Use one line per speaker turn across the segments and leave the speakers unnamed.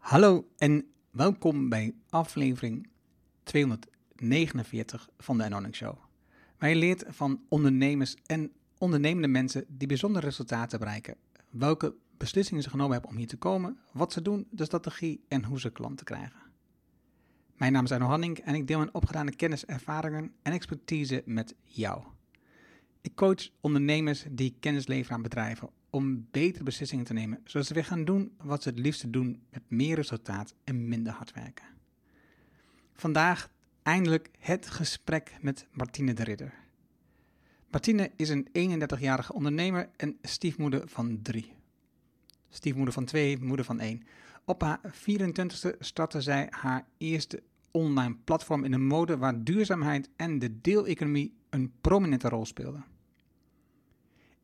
Hallo en welkom bij aflevering 249 van de Anonic Show. Je leert van ondernemers en ondernemende mensen die bijzondere resultaten bereiken. Welke beslissingen ze genomen hebben om hier te komen, wat ze doen, de strategie en hoe ze klanten krijgen. Mijn naam is Arno Hanning en ik deel mijn opgedane kennis, ervaringen en expertise met jou. Ik coach ondernemers die kennis leveren aan bedrijven om betere beslissingen te nemen, zodat ze weer gaan doen wat ze het liefste doen met meer resultaat en minder hard werken. Vandaag eindelijk het gesprek met Martine de Ridder. Martine is een 31-jarige ondernemer en stiefmoeder van drie. Stiefmoeder van twee, moeder van één. Op haar 24e startte zij haar eerste online platform in een mode waar duurzaamheid en de deeleconomie een prominente rol speelden.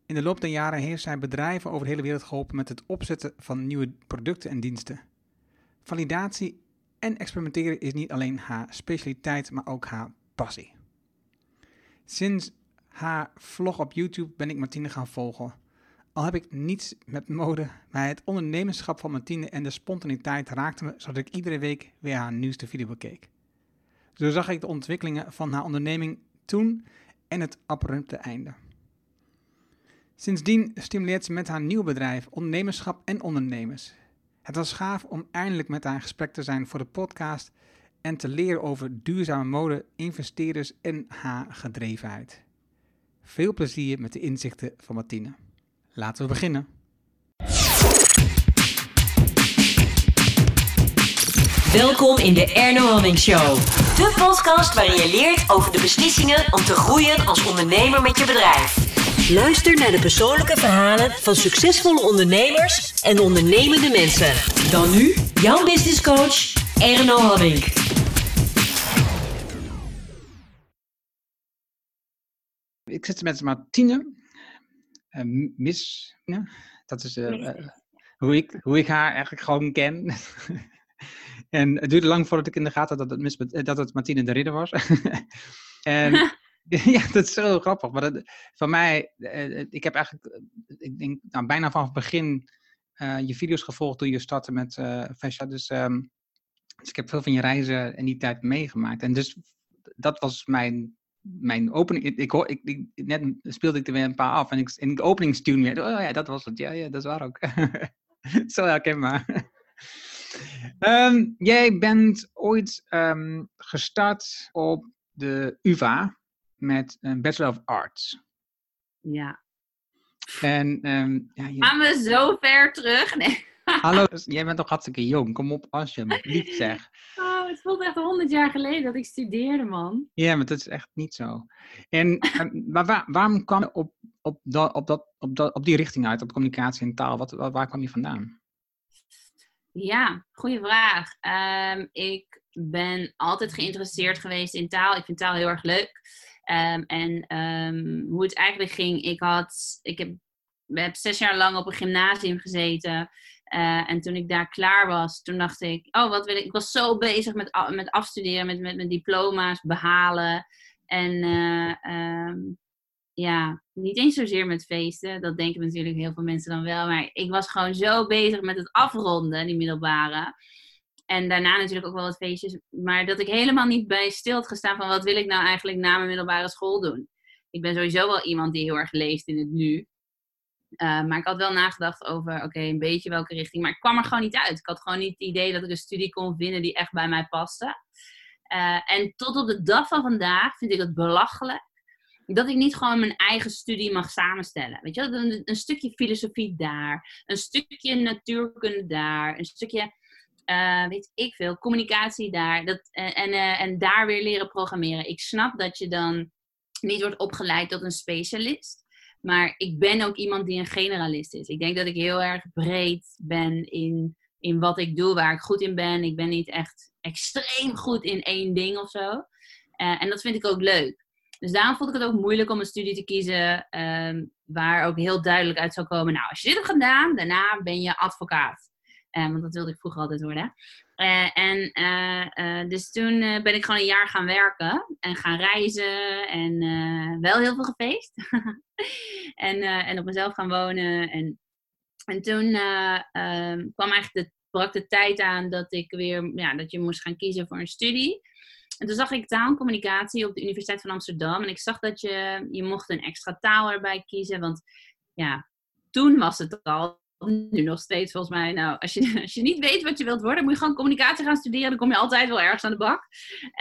In de loop der jaren heeft zij bedrijven over de hele wereld geholpen met het opzetten van nieuwe producten en diensten. Validatie en experimenteren is niet alleen haar specialiteit, maar ook haar passie. Sinds haar vlog op YouTube ben ik Martine gaan volgen. Al heb ik niets met mode, maar het ondernemerschap van Martine en de spontaniteit raakte me zodat ik iedere week weer haar nieuwste video bekeek. Zo zag ik de ontwikkelingen van haar onderneming toen en het abrupte einde. Sindsdien stimuleert ze met haar nieuw bedrijf ondernemerschap en ondernemers. Het was gaaf om eindelijk met haar gesprek te zijn voor de podcast en te leren over duurzame mode, investeerders en haar gedrevenheid. Veel plezier met de inzichten van Martine. Laten we beginnen.
Welkom in de Erno Hamming Show. De podcast waarin je leert over de beslissingen om te groeien als ondernemer met je bedrijf. Luister naar de persoonlijke verhalen van succesvolle ondernemers en ondernemende mensen. Dan nu jouw business coach Erno Hamming.
Ik zit met Martine. Uh, Miss, ja, dat is uh, uh, hoe, ik, hoe ik haar eigenlijk gewoon ken. en het duurde lang voordat ik in de gaten had dat het, mis, dat het Martine de Ridder was. en ja, dat is zo grappig. Maar dat, van mij, ik heb eigenlijk, ik denk, nou, bijna vanaf het begin je video's gevolgd toen je startte met uh. Dus, ik heb veel van je reizen in die tijd meegemaakt. En dus dat was mijn mijn opening, ik, ik, ik, net speelde ik er weer een paar af en ik, in de openingstune weer, oh ja, dat was het, ja, ja dat is waar ook. Zo herkenbaar. um, jij bent ooit um, gestart op de UvA met een Bachelor of Arts.
Ja.
En, um, ja, je...
Gaan we zo ver terug? Nee.
Hallo, jij bent toch hartstikke jong, kom op alsjeblieft zeg.
Oh, het voelt echt honderd jaar geleden dat ik studeerde, man.
Ja, maar dat is echt niet zo. En maar waar, waarom kwam je op, op, dat, op, dat, op, dat, op die richting uit, op communicatie en taal? Wat, waar, kwam je vandaan?
Ja, goede vraag. Um, ik ben altijd geïnteresseerd geweest in taal. Ik vind taal heel erg leuk. Um, en um, hoe het eigenlijk ging, ik had, ik heb, heb zes jaar lang op een gymnasium gezeten. Uh, en toen ik daar klaar was, toen dacht ik, oh, wat wil ik? Ik was zo bezig met, met afstuderen, met, met mijn diploma's behalen. En uh, um, ja, niet eens zozeer met feesten. Dat denken natuurlijk heel veel mensen dan wel. Maar ik was gewoon zo bezig met het afronden, die middelbare. En daarna natuurlijk ook wel wat feestjes. Maar dat ik helemaal niet bij stil had gestaan van wat wil ik nou eigenlijk na mijn middelbare school doen. Ik ben sowieso wel iemand die heel erg leeft in het nu. Uh, maar ik had wel nagedacht over, oké, een beetje welke richting. Maar ik kwam er gewoon niet uit. Ik had gewoon niet het idee dat ik een studie kon vinden die echt bij mij paste. Uh, en tot op de dag van vandaag vind ik het belachelijk dat ik niet gewoon mijn eigen studie mag samenstellen. Weet je, een, een stukje filosofie daar, een stukje natuurkunde daar, een stukje, uh, weet ik veel, communicatie daar. Dat, en, en, en daar weer leren programmeren. Ik snap dat je dan niet wordt opgeleid tot een specialist. Maar ik ben ook iemand die een generalist is. Ik denk dat ik heel erg breed ben in, in wat ik doe, waar ik goed in ben. Ik ben niet echt extreem goed in één ding of zo. En dat vind ik ook leuk. Dus daarom vond ik het ook moeilijk om een studie te kiezen um, waar ook heel duidelijk uit zou komen. Nou, als je dit hebt gedaan, daarna ben je advocaat. Uh, want dat wilde ik vroeger altijd worden. Uh, en uh, dus toen ben ik gewoon een jaar gaan werken en gaan reizen en wel heel veel gefeest. en, en op mezelf gaan wonen. En, en toen um, kwam eigenlijk de brak de tijd aan dat ik weer, ja, dat je moest gaan kiezen voor een studie. En toen zag ik taal en communicatie op de Universiteit van Amsterdam. En ik zag dat je, je mocht een extra taal erbij kiezen. Want ja, toen was het al, nu nog steeds volgens mij. Nou, als je, als je niet weet wat je wilt worden, moet je gewoon communicatie gaan studeren. Dan kom je altijd wel ergens aan de bak.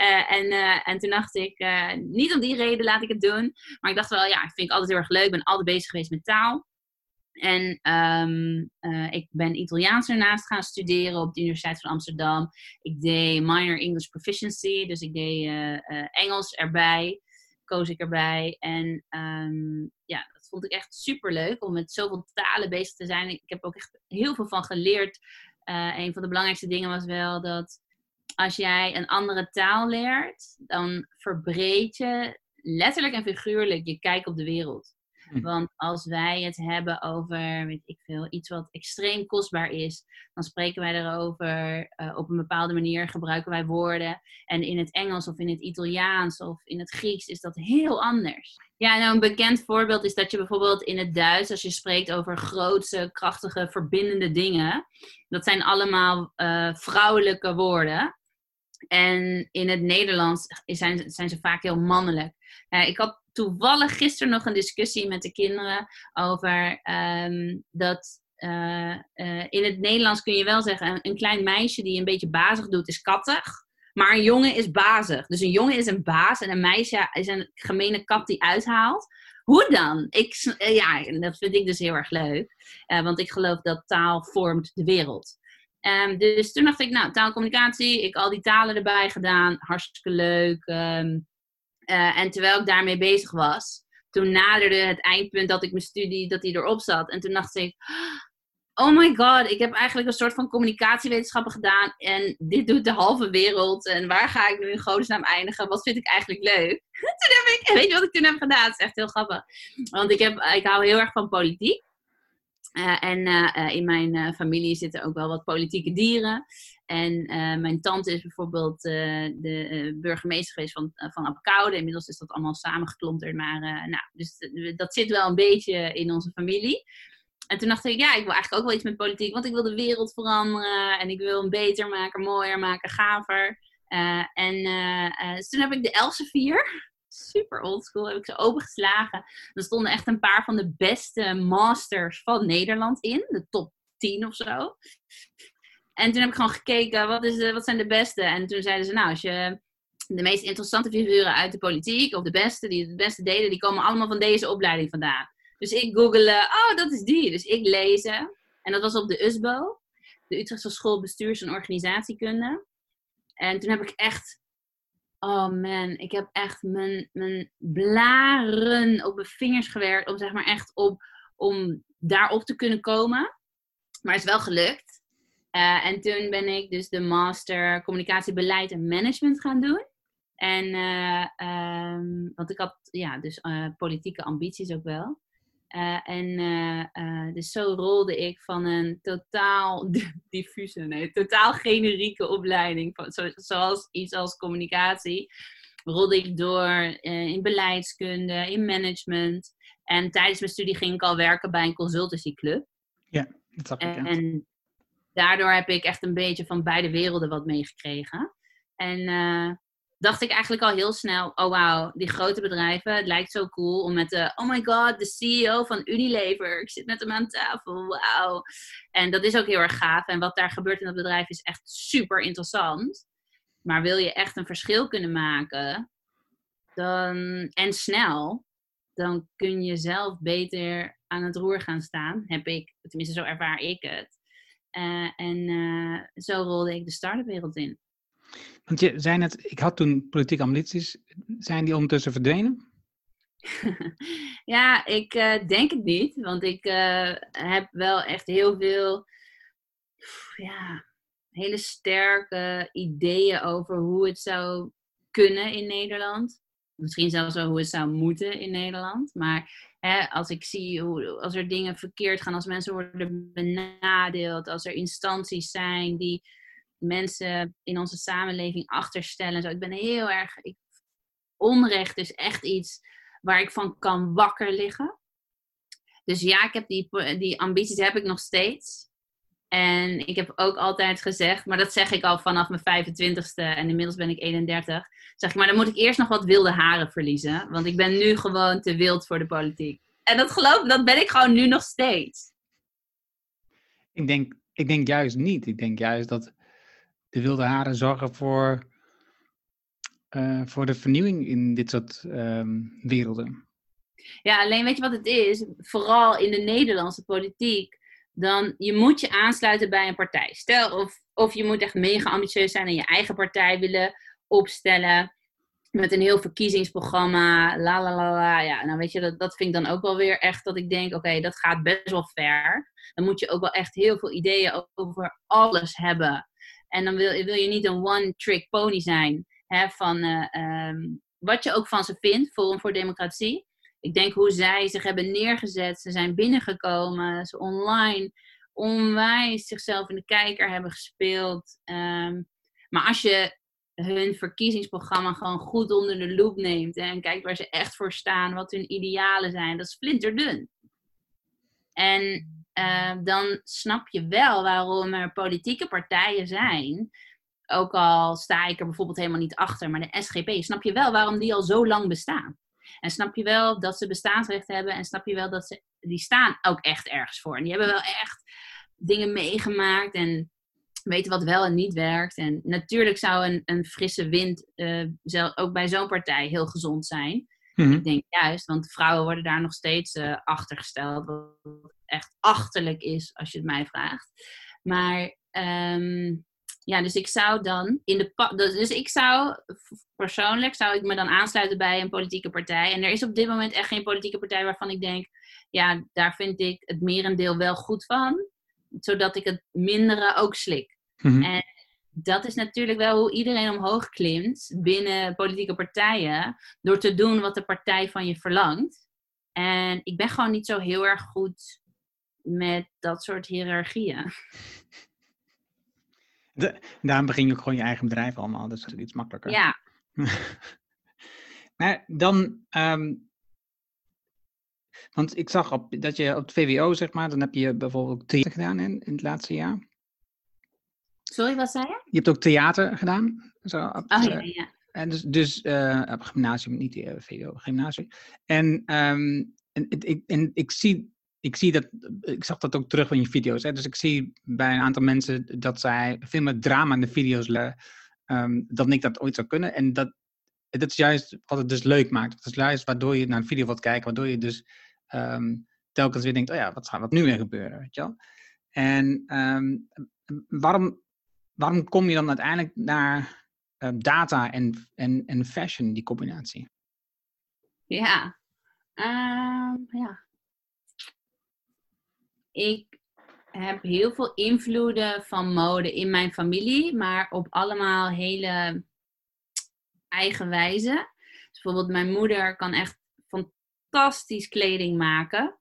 Uh, en, uh, en toen dacht ik, uh, niet om die reden laat ik het doen. Maar ik dacht wel, ja, ik vind ik altijd heel erg leuk. Ik ben altijd bezig geweest met taal. En uh, ik ben Italiaans ernaast gaan studeren op de Universiteit van Amsterdam. Ik deed minor English proficiency, dus ik deed Engels erbij, koos ik erbij. En um, ja, dat vond ik echt super leuk om met zoveel talen bezig te zijn. Ik heb ook echt heel veel van geleerd. een van de belangrijkste dingen was wel dat als jij een andere taal leert, dan verbreed je letterlijk en figuurlijk je kijk op de wereld. Want als wij het hebben over, weet ik veel, iets wat extreem kostbaar is, dan spreken wij erover uh, op een bepaalde manier, gebruiken wij woorden. En in het Engels of in het Italiaans of in het Grieks is dat heel anders. Ja, nou een bekend voorbeeld is dat je bijvoorbeeld in het Duits, als je spreekt over grootse, krachtige, verbindende dingen, dat zijn allemaal uh, vrouwelijke woorden. En in het Nederlands zijn, zijn ze vaak heel mannelijk. Uh, ik had toevallig gisteren nog een discussie met de kinderen over um, dat uh, uh, in het Nederlands kun je wel zeggen, een, klein meisje die een beetje bazig doet is kattig. Maar een jongen is bazig. Dus een jongen is een baas en een meisje is een gemene kat die uithaalt. Hoe dan? Ik, ja, dat vind ik dus heel erg leuk. Want ik geloof dat taal vormt de wereld. Um, dus toen dacht ik, nou, taalcommunicatie, ik al die talen erbij gedaan. Hartstikke leuk. Um, uh, en terwijl ik daarmee bezig was, toen naderde het eindpunt dat ik mijn studie, dat die erop zat. En toen dacht ik, oh my god, ik heb eigenlijk een soort van communicatiewetenschappen gedaan. En dit doet de halve wereld. En waar ga ik nu in godesnaam eindigen? Wat vind ik eigenlijk leuk? toen heb ik, weet je wat ik toen heb gedaan? Het is echt heel grappig. Want ik, heb, ik hou heel erg van politiek. Uh, en uh, in mijn familie zitten ook wel wat politieke dieren. En uh, mijn tante is bijvoorbeeld uh, de uh, burgemeester geweest van, van. Inmiddels is dat allemaal samengeklonterd. Maar nou, dus dat zit wel een beetje in onze familie. En toen dacht ik, ja, ik wil eigenlijk ook wel iets met politiek. Want ik wil de wereld veranderen. En ik wil hem beter maken, mooier maken, gaver. en dus toen heb ik de Elsevier, super oldschool, heb ik ze opengeslagen. Er stonden echt een paar van de beste masters van Nederland in. De top 10 of zo. En toen heb ik gewoon gekeken, wat, is wat zijn de beste? En toen zeiden ze, nou, als je de meest interessante figuren uit de politiek, of de beste, die het beste deden, die komen allemaal van deze opleiding vandaan. Dus ik googelde, oh, dat is die. Dus ik lezen. En dat was op de USBO, de Utrechtse School Bestuurs- en Organisatiekunde. En toen heb ik echt, oh man, ik heb echt mijn, mijn blaren op mijn vingers gewerkt, om zeg maar echt op, om daarop te kunnen komen. Maar het is wel gelukt. Uh, en toen ben ik dus de master communicatiebeleid en management gaan doen. En, uh, um, want ik had ja, dus uh, politieke ambities ook wel. en dus zo rolde ik van een totaal diffuse, nee, totaal generieke opleiding, van, zo, zoals iets als communicatie, rolde ik door in beleidskunde, in management. En tijdens mijn studie ging ik al werken bij een consultancyclub.
Ja, dat heb ik.
En, daardoor heb ik echt een beetje van beide werelden wat meegekregen. En uh, dacht ik eigenlijk al heel snel, oh wauw, die grote bedrijven, het lijkt zo cool om met de, oh my god, de CEO van Unilever, ik zit met hem aan tafel, wauw. En dat is ook heel erg gaaf. En wat daar gebeurt in dat bedrijf is echt super interessant. Maar wil je echt een verschil kunnen maken, dan, en snel, dan kun je zelf beter aan het roer gaan staan. Heb ik, tenminste zo ervaar ik het. Uh, en uh, zo rolde ik de start-up wereld in.
Want je zei net, ik had toen politieke ambities. Zijn die ondertussen verdwenen?
ja, ik uh, denk het niet. Want ik heb wel echt heel veel ja, hele sterke ideeën over hoe het zou kunnen in Nederland. Misschien zelfs wel hoe het zou moeten in Nederland. Maar als ik zie hoe, als er dingen verkeerd gaan, als mensen worden benadeeld, als er instanties zijn die mensen in onze samenleving achterstellen. Zo. Ik ben heel erg. Ik, onrecht is echt iets waar ik van kan wakker liggen. Dus ja, ik heb die, die ambities heb ik nog steeds. En ik heb ook altijd gezegd, maar dat zeg ik al vanaf mijn 25ste en inmiddels ben ik 31. Zeg ik, maar dan moet ik eerst nog wat wilde haren verliezen. Want ik ben nu gewoon te wild voor de politiek. En dat geloof dat ben ik gewoon nu nog steeds.
Ik denk, ik denk juist niet. Ik denk juist dat de wilde haren zorgen voor, uh, voor de vernieuwing in dit soort um, werelden.
Ja, alleen weet je wat het is? Vooral in de Nederlandse politiek. Dan je moet je aansluiten bij een partij. Stel, of, of je moet echt mega ambitieus zijn en je eigen partij willen opstellen. Met een heel verkiezingsprogramma. La la la la. Ja, nou weet je, dat, dat vind ik dan ook wel weer echt dat ik denk: oké, dat gaat best wel ver. Dan moet je ook wel echt heel veel ideeën over alles hebben. En dan wil, wil je niet een one-trick pony zijn. Hè, van uh, um, wat je ook van ze vindt, Forum voor Democratie. Ik denk hoe zij zich hebben neergezet. Ze zijn binnengekomen. Ze online onwijs zichzelf in de kijker hebben gespeeld. Um, maar als je hun verkiezingsprogramma gewoon goed onder de loep neemt en kijkt waar ze echt voor staan, wat hun idealen zijn, dat is flinterdun. En uh, dan snap je wel waarom er politieke partijen zijn. Ook al sta ik er bijvoorbeeld helemaal niet achter, maar de SGP, snap je wel waarom die al zo lang bestaan. En snap je wel dat ze bestaansrecht hebben en snap je wel dat ze, die staan ook echt ergens voor. En die hebben wel echt dingen meegemaakt en weten wat wel en niet werkt. En natuurlijk zou een, een frisse wind uh, ook bij zo'n partij heel gezond zijn. Mhm. Ik denk juist, want vrouwen worden daar nog steeds uh, achtergesteld. Wat echt achterlijk is, als je het mij vraagt. Maar um, ja, dus ik zou dan in de. Dus ik zou persoonlijk zou ik me dan aansluiten bij een politieke partij. En er is op dit moment echt geen politieke partij waarvan ik denk, ja, daar vind ik het merendeel wel goed van. Zodat ik het mindere ook slik. Mhm. En dat is natuurlijk wel hoe iedereen omhoog klimt binnen politieke partijen. Door te doen wat de partij van je verlangt. En ik ben gewoon niet zo heel erg goed met dat soort hiërarchieën.
De, daarom begin je ook gewoon je eigen bedrijf allemaal. Dat is iets makkelijker.
Ja.
maar dan, um, want ik zag op, dat je op het VWO, zeg maar, dan heb je bijvoorbeeld theater gedaan in, in het laatste jaar.
Sorry, wat zei je?
Je hebt ook theater gedaan. Zo,
op, oh ja, ja.
En dus, dus uh, op gymnasium, niet uh, VWO, gymnasium. En, um, en, en, en ik zie ik zie dat, ik zag dat ook terug in je video's. Hè? Dus ik zie bij een aantal mensen dat zij veel meer drama in de video's leggen. Um, dan ik dat ooit zou kunnen. En dat, dat is juist wat het dus leuk maakt. Dat is juist waardoor je naar een video wilt kijken. Waardoor je dus um, telkens weer denkt, oh ja, wat gaat wat nu weer gebeuren? Weet je wel? En um, waarom, waarom kom je dan uiteindelijk naar data en, en, en fashion, die combinatie?
Ja, ja ik heb heel veel invloeden van mode in mijn familie, maar op allemaal hele eigen wijze. Dus bijvoorbeeld mijn moeder kan echt fantastisch kleding maken.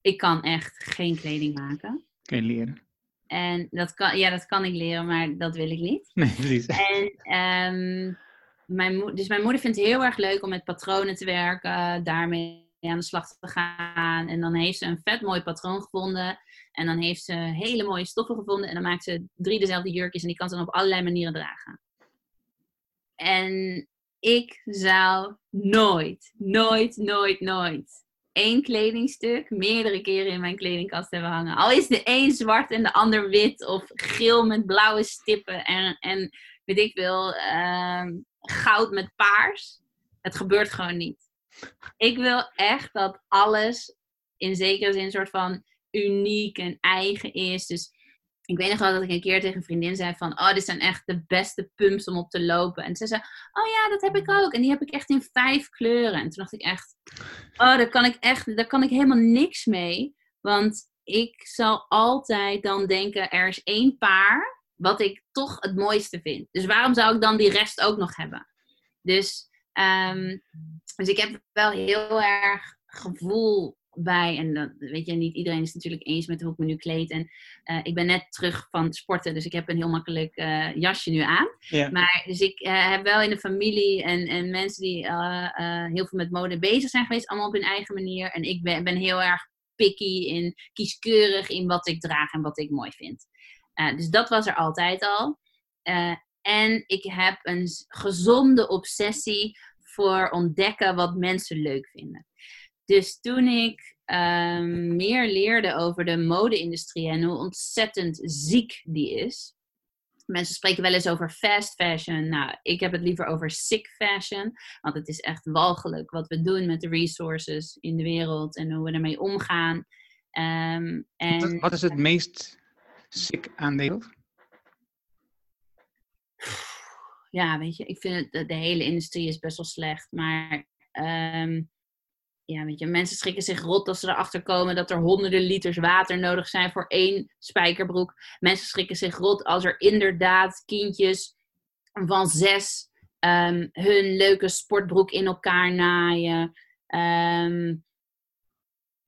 Ik kan echt geen kleding maken.
Kun je leren.
En dat kan, ja, dat kan ik leren, maar dat wil ik niet.
Nee, precies.
En, um, mijn, dus mijn moeder vindt het heel erg leuk om met patronen te werken, daarmee aan de slag te gaan. En dan heeft ze een vet mooi patroon gevonden. En dan heeft ze hele mooie stoffen gevonden. En dan maakt ze drie dezelfde jurkjes. En die kan ze dan op allerlei manieren dragen. En ik zou nooit, nooit, nooit, nooit één kledingstuk meerdere keren in mijn kledingkast hebben hangen. Al is de een zwart en de ander wit of geel met blauwe stippen en, en weet ik veel, uh, goud met paars. Het gebeurt gewoon niet. Ik wil echt dat alles in zekere zin een soort van uniek en eigen is. Dus ik weet nog wel dat ik een keer tegen een vriendin zei van... Oh, dit zijn echt de beste pumps om op te lopen. En ze zei, oh ja, dat heb ik ook. En die heb ik echt in vijf kleuren. En toen dacht ik echt... Oh, daar kan ik echt... Daar kan ik helemaal niks mee. Want ik zal altijd dan denken... Er is één paar wat ik toch het mooiste vind. Dus waarom zou ik dan die rest ook nog hebben? Dus Um, dus ik heb wel heel erg gevoel bij. En dat, weet je, niet iedereen is natuurlijk eens met hoe ik me nu kleed. En uh, ik ben net terug van sporten, dus ik heb een heel makkelijk uh, jasje nu aan. Ja. Maar dus ik uh, heb wel in de familie en, en mensen die heel veel met mode bezig zijn geweest, allemaal op hun eigen manier. En ik ben, ben heel erg picky en kieskeurig in wat ik draag en wat ik mooi vind. Dus dat was er altijd al. En ik heb een gezonde obsessie voor ontdekken wat mensen leuk vinden. Dus toen ik um, meer leerde over de mode-industrie en hoe ontzettend ziek die is. Mensen spreken wel eens over fast fashion. Nou, ik heb het liever over sick fashion. Want het is echt walgelijk wat we doen met de resources in de wereld en hoe we ermee omgaan. Um,
en, wat is het meest sick aan de wereld?
Ja, weet je, ik vind het, de hele industrie is best wel slecht. Maar um, ja, weet je, mensen schrikken zich rot als ze erachter komen dat er honderden liters water nodig zijn voor één spijkerbroek. Mensen schrikken zich rot als er inderdaad kindjes van zes um, hun leuke sportbroek in elkaar naaien. Um,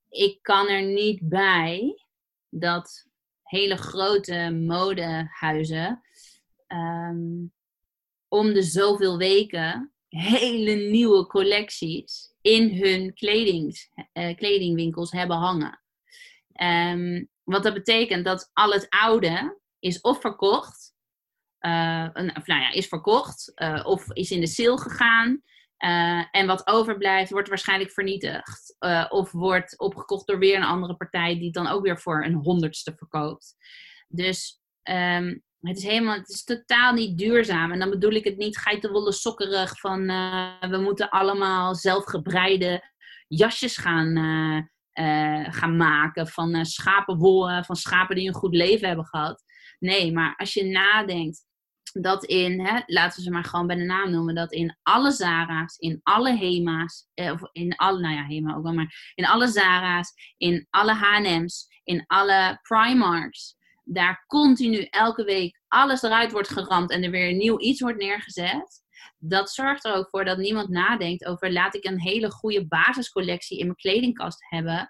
ik kan er niet bij dat hele grote modehuizen um, om de zoveel weken hele nieuwe collecties in hun kledings, uh, kledingwinkels hebben hangen. Um, wat dat betekent dat al het oude is of verkocht, uh, of nou ja, is verkocht, uh, of is in de sale gegaan. en wat overblijft, wordt waarschijnlijk vernietigd. of wordt opgekocht door weer een andere partij die het dan ook weer voor een honderdste verkoopt. Dus um, het is helemaal, het is totaal niet duurzaam. En dan bedoel ik het niet geitenwolle sokkerig van uh, we moeten allemaal zelfgebreide jasjes gaan, uh, uh, gaan maken van schapenwol, van schapen die een goed leven hebben gehad. Nee, maar als je nadenkt dat in, hè, laten we ze maar gewoon bij de naam noemen, dat in alle Zara's, in alle Hema's, of in alle, nou ja, Hema ook wel, maar in alle Zara's, in alle H&M's, in alle Primarks, daar continu elke week alles eruit wordt geramd en er weer een nieuw iets wordt neergezet. Dat zorgt er ook voor dat niemand nadenkt over laat ik een hele goede basiscollectie in mijn kledingkast hebben,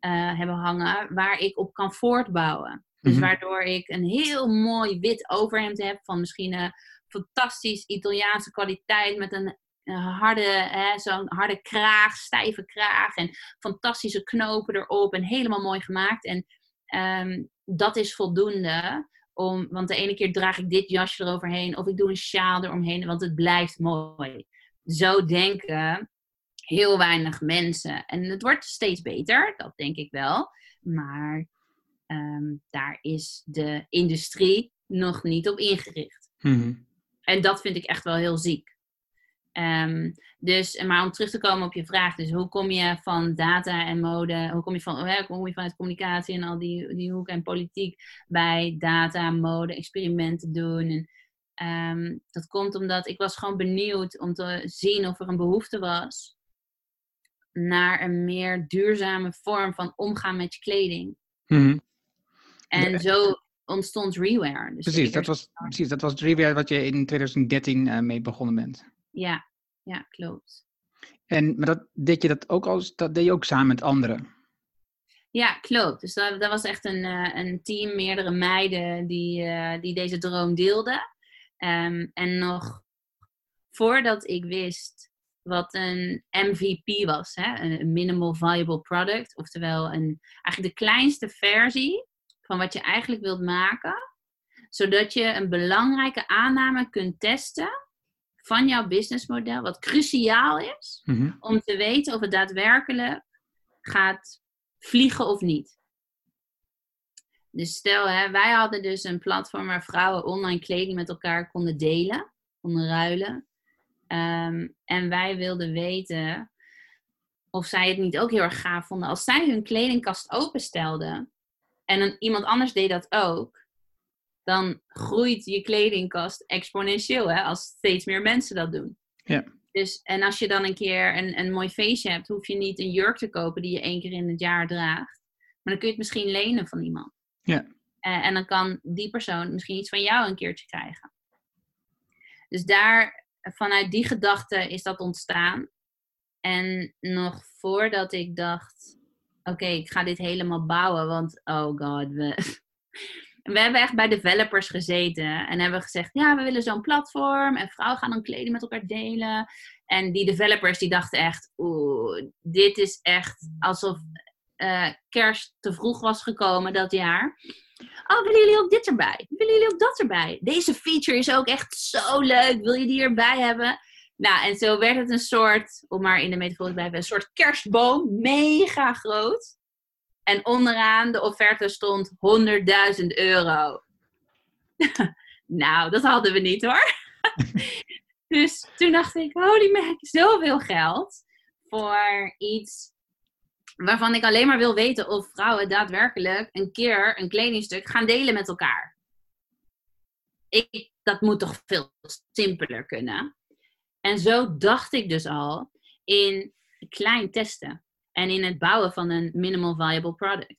uh, hebben hangen waar ik op kan voortbouwen. Dus mhm. waardoor ik een heel mooi wit overhemd heb van misschien een fantastisch Italiaanse kwaliteit met een harde, zo'n harde kraag, stijve kraag en fantastische knopen erop en helemaal mooi gemaakt. En um, dat is voldoende. Om, want de ene keer draag ik dit jasje eroverheen of ik doe een sjaal eromheen, want het blijft mooi. Zo denken heel weinig mensen. En het wordt steeds beter, dat denk ik wel. Maar um, daar is de industrie nog niet op ingericht. Mm En dat vind ik echt wel heel ziek. Um, dus, maar om terug te komen op je vraag, dus hoe kom je van data en mode, hoe kom je, van, hoe kom je vanuit communicatie en al die, die hoeken en politiek bij data, mode, experimenten doen? En, um, dat komt omdat ik was gewoon benieuwd om te zien of er een behoefte was naar een meer duurzame vorm van omgaan met je kleding. Mm En zo ontstond Rewear.
Dus precies, dat was, precies, dat was Rewear wat je in 2013 uh, mee begonnen bent.
Ja, ja, klopt.
En, maar dat, deed je dat ook als, dat deed je ook samen met anderen?
Ja, klopt. Dus dat, dat was echt een, uh, een team, meerdere meiden die, uh, die deze droom deelden. Um, en nog voordat ik wist wat een MVP was, hè, een minimal viable product, oftewel een, eigenlijk de kleinste versie van wat je eigenlijk wilt maken, zodat je een belangrijke aanname kunt testen van jouw businessmodel, wat cruciaal is mhm. om te weten of het daadwerkelijk gaat vliegen of niet. Dus stel, hè, wij hadden dus een platform waar vrouwen online kleding met elkaar konden delen, konden ruilen. Um, en wij wilden weten of zij het niet ook heel erg gaaf vonden als zij hun kledingkast openstelden en een, iemand anders deed dat ook dan groeit je kledingkast exponentieel hè, als steeds meer mensen dat doen. Ja. Dus, en als je dan een keer een, een mooi feestje hebt, hoef je niet een jurk te kopen die je één keer in het jaar draagt. Maar dan kun je het misschien lenen van iemand. Ja. Uh, en dan kan die persoon misschien iets van jou een keertje krijgen. Dus daar, vanuit die gedachte is dat ontstaan. En nog voordat ik dacht, oké, ik ga dit helemaal bouwen, want oh god, we, we hebben echt bij developers gezeten en hebben gezegd, ja, we willen zo'n platform en vrouwen gaan dan kleding met elkaar delen. En die developers die dachten echt, oeh, dit is echt alsof uh, kerst te vroeg was gekomen dat jaar. Oh, willen jullie ook dit erbij? Willen jullie ook dat erbij? Deze feature is ook echt zo leuk. Wil je die erbij hebben? Nou, en zo werd het een soort, om maar in de metafoor te blijven, een soort kerstboom. Mega groot. En onderaan de offerte stond 100.000 euro. nou, dat hadden we niet hoor. dus toen dacht ik, holy mac, zoveel geld voor iets waarvan ik alleen maar wil weten of vrouwen daadwerkelijk een keer een kledingstuk gaan delen met elkaar. Ik, dat moet toch veel simpeler kunnen. En zo dacht ik dus al in klein testen en in het bouwen van een minimal viable product.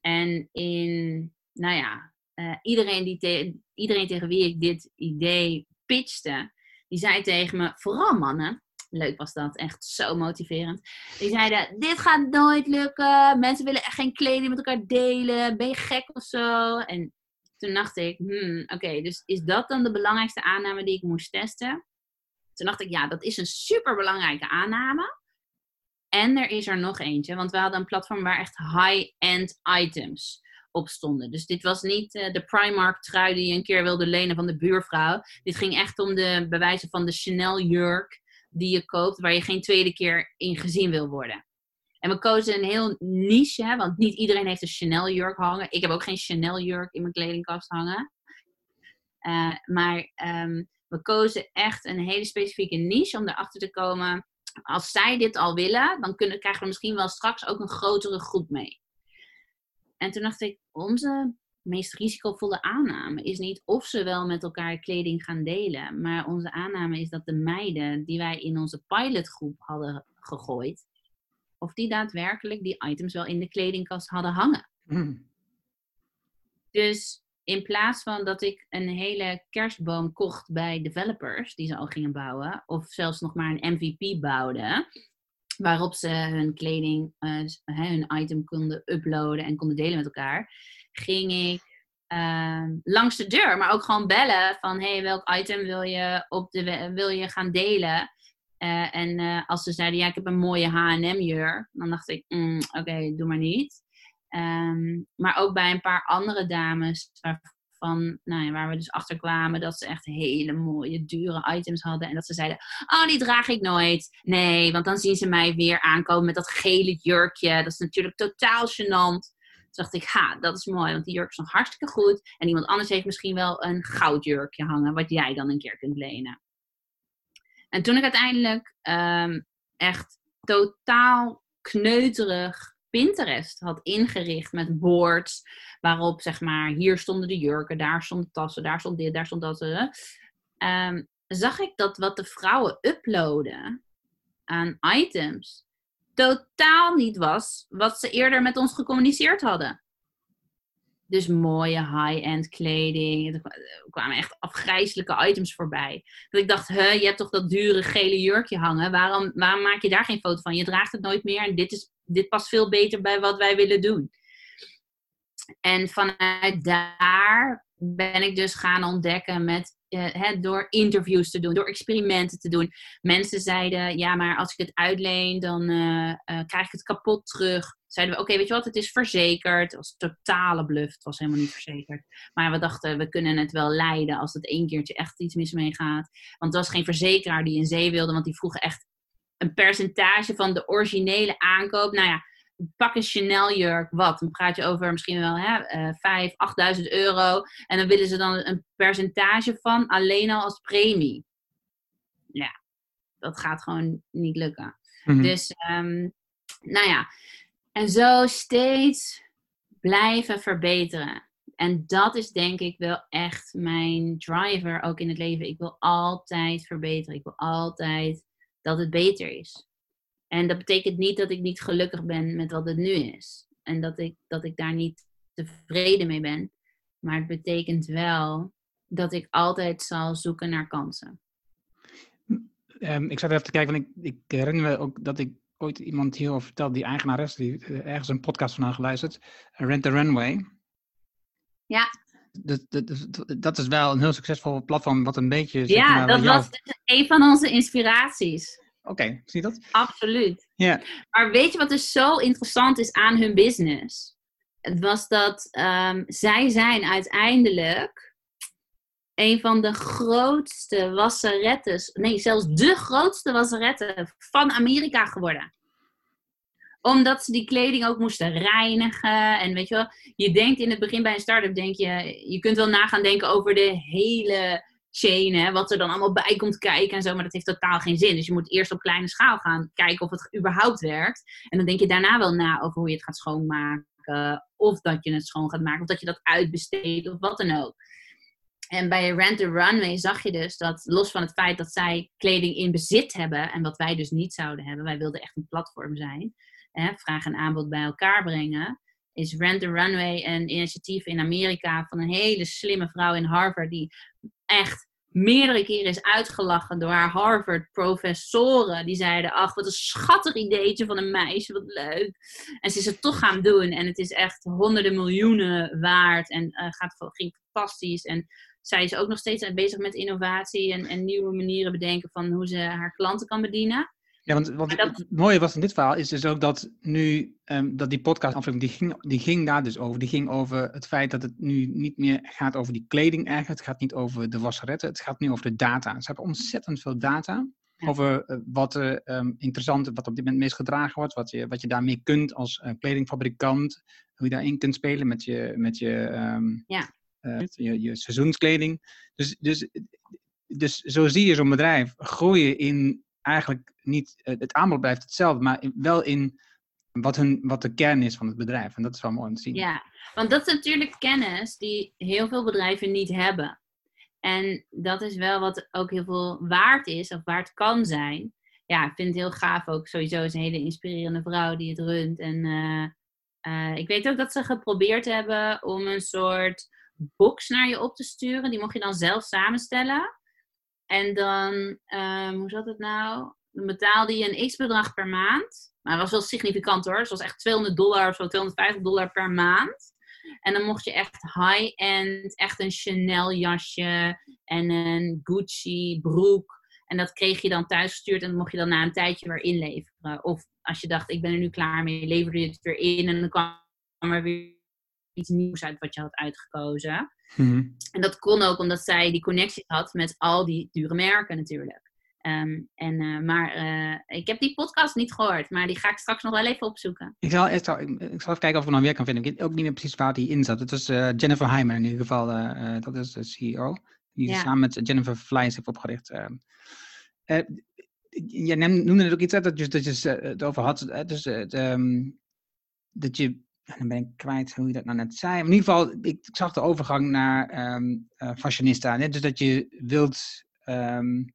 En in, nou ja, uh, iedereen, die iedereen tegen wie ik dit idee pitchte, die zei tegen me, vooral mannen, leuk was dat, echt zo motiverend. Die zeiden, dit gaat nooit lukken, mensen willen echt geen kleding met elkaar delen, ben je gek of zo? En toen dacht ik, hmm, oké, dus is dat dan de belangrijkste aanname die ik moest testen? Toen dacht ik, ja, dat is een super belangrijke aanname. En er is er nog eentje, want we hadden een platform waar echt high-end items op stonden. Dus dit was niet uh, de Primark trui die je een keer wilde lenen van de buurvrouw. Dit ging echt om de bewijzen van de Chanel jurk die je koopt, waar je geen tweede keer in gezien wil worden. En we kozen een heel niche, hè, want niet iedereen heeft een Chanel jurk hangen. Ik heb ook geen Chanel jurk in mijn kledingkast hangen. Uh, maar um, we kozen echt een hele specifieke niche om erachter te komen. Als zij dit al willen, dan kunnen, krijgen we misschien wel straks ook een grotere groep mee. En toen dacht ik, onze meest risicovolle aanname is niet of ze wel met elkaar kleding gaan delen. Maar onze aanname is dat de meiden die wij in onze pilotgroep hadden gegooid, of die daadwerkelijk die items wel in de kledingkast hadden hangen. Mm. Dus in plaats van dat ik een hele kerstboom kocht bij developers die ze al gingen bouwen, of zelfs nog maar een MVP bouwden, waarop ze hun kleding, uh, hun item konden uploaden en konden delen met elkaar, ging ik uh, langs de deur, maar ook gewoon bellen van hey, welk item wil je, op de, wil je gaan delen? Uh, en uh, als ze zeiden ja, ik heb een mooie H&M jurk, dan dacht ik mm, oké, doe maar niet. Um, maar ook bij een paar andere dames waarvan, nou ja, waar we dus achter kwamen dat ze echt hele mooie, dure items hadden. En dat ze zeiden, oh, die draag ik nooit. Nee, want dan zien ze mij weer aankomen met dat gele jurkje. Dat is natuurlijk totaal gênant. Toen dacht ik, ha, dat is mooi, want die jurk is nog hartstikke goed. En iemand anders heeft misschien wel een goudjurkje hangen, wat jij dan een keer kunt lenen. En toen ik uiteindelijk um, echt totaal kneuterig Pinterest had ingericht met boards, waarop zeg maar, hier stonden de jurken, daar stonden tassen, daar stond dit, daar stond dat. Um, zag ik dat wat de vrouwen uploaden aan items, totaal niet was wat ze eerder met ons gecommuniceerd hadden. Dus mooie high-end kleding. Er kwamen echt afgrijzelijke items voorbij. Dat ik dacht, hè, je hebt toch dat dure gele jurkje hangen? Waarom, waarom maak je daar geen foto van? Je draagt het nooit meer en dit, is, dit past veel beter bij wat wij willen doen. En vanuit daar ben ik dus gaan ontdekken met uh, door interviews te doen, door experimenten te doen. Mensen zeiden, ja, maar als ik het uitleen, dan uh, uh, krijg ik het kapot terug. Zeiden we, oké, weet je wat, het is verzekerd. Het was totale bluff, het was helemaal niet verzekerd. Maar we dachten, we kunnen het wel leiden als het één keertje echt iets mis mee gaat. Want het was geen verzekeraar die in zee wilde, want die vroegen echt een percentage van de originele aankoop. Nou ja, pak een Chanel jurk, wat? Dan praat je over misschien wel hè, uh, 5, 8.000 euro. En dan willen ze dan een percentage van alleen al als premie. Ja, dat gaat gewoon niet lukken. Mm -hmm. Dus, um, nou ja. En zo steeds blijven verbeteren. En dat is denk ik wel echt mijn driver ook in het leven. Ik wil altijd verbeteren. Ik wil altijd dat het beter is. En dat betekent niet dat ik niet gelukkig ben met wat het nu is. En dat ik, dat ik daar niet tevreden mee ben. Maar het betekent wel dat ik altijd zal zoeken naar kansen.
Um, ik zat even te kijken, want ik, ik herinner me ook dat ik ooit iemand hierover vertelde, die eigenares, die uh, ergens een podcast van haar geluisterd, Rent the Runway.
Ja.
Dat, dat, dat, is wel een heel succesvol platform, wat een beetje...
Ja,
maar,
dat
jou...
was dus een van onze inspiraties.
Oké, okay, zie je dat?
Absoluut.
Ja.
Maar weet je wat dus zo interessant is aan hun business? het was dat ehm, zij zijn uiteindelijk een van de grootste wasserettes, nee, zelfs de grootste wasseretten van Amerika geworden omdat ze die kleding ook moesten reinigen. En weet je wel, je denkt in het begin bij een start-up, denk je, je kunt wel nagaan denken over de hele chain, wat er dan allemaal bij komt kijken en zo, maar dat heeft totaal geen zin. Dus je moet eerst op kleine schaal gaan kijken of het überhaupt werkt. En dan denk je daarna wel na over hoe je het gaat schoonmaken, of dat je het schoon gaat maken, of dat je dat uitbesteedt, of wat dan ook. En bij Rent the Runway zag je dus dat, los van het feit dat zij kleding in bezit hebben, en wat wij dus niet zouden hebben, wij wilden echt een platform zijn, hè, vraag en aanbod bij elkaar brengen, is Rent the Runway een initiatief in Amerika van een hele slimme vrouw in Harvard die echt meerdere keren is uitgelachen door haar Harvard-professoren. Die zeiden, ach, wat een schattig ideetje van een meisje, wat leuk. En ze is het toch gaan doen en het is echt honderden miljoenen waard en uh, gaat, ging fantastisch. En zij is ook nog steeds bezig met innovatie en, en nieuwe manieren bedenken van hoe ze haar klanten kan bedienen.
Ja, want, want het mooie was in dit verhaal is dus ook dat nu, um, dat die podcast die ging, die ging daar dus over. Die ging over het feit dat het nu niet meer gaat over die kleding eigenlijk. Het gaat niet over de wasseretten, het gaat nu over de data. Ze hebben ontzettend veel data over uh, wat uh, um, interessant, wat op dit moment meest gedragen wordt, wat je, wat je daarmee kunt als uh, kledingfabrikant, hoe je daarin kunt spelen met je, met je, um, ja. je, je seizoenskleding. Dus, dus, dus zo zie je zo'n bedrijf groeien in eigenlijk niet, eh, het aanbod blijft hetzelfde, maar wel in wat, hun, wat de kern is van het bedrijf. En dat is wel mooi om te zien.
Ja, want dat is natuurlijk kennis die heel veel bedrijven niet hebben. En dat is wel wat ook heel veel waard is, of waard kan zijn. Ja, ik vind het heel gaaf ook. Sowieso is een hele inspirerende vrouw die het runt. En uh, uh, ik weet ook dat ze geprobeerd hebben om een soort box naar je op te sturen. Die mocht je dan zelf samenstellen. En dan, um, hoe zat het nou? Dan betaalde je een x-bedrag per maand. Maar dat was wel significant hoor. Het was echt 200 dollar of zo, 250 dollar per maand. En dan mocht je echt high-end, echt een Chanel jasje en een Gucci broek. En dat kreeg je dan thuis gestuurd en dan mocht je dan na een tijdje weer inleveren. Of als je dacht, ik ben er nu klaar mee, leverde je het weer in en dan kwam er weer iets nieuws uit wat je had uitgekozen. Mhm. En dat kon ook omdat zij die connectie had met al die dure merken natuurlijk. Um, en, uh, maar uh, ik heb die podcast niet gehoord, maar die ga ik straks nog wel even opzoeken.
Ik zal, ik zal, ik zal even kijken of ik nog weer kan vinden. Ik weet ook niet meer precies waar die in zat. Het was uh, Jennifer Heimer in ieder geval, dat is de CEO. Die ja. samen met Jennifer Flies heeft opgericht. Ehm. je noemde het ook iets uit dat je, dat je het over had. Dus, um, dat je dan ben ik kwijt hoe je dat nou net zei. in ieder geval, ik, ik zag de overgang naar um, uh, fashionista. Hè? Dus dat je wilt um,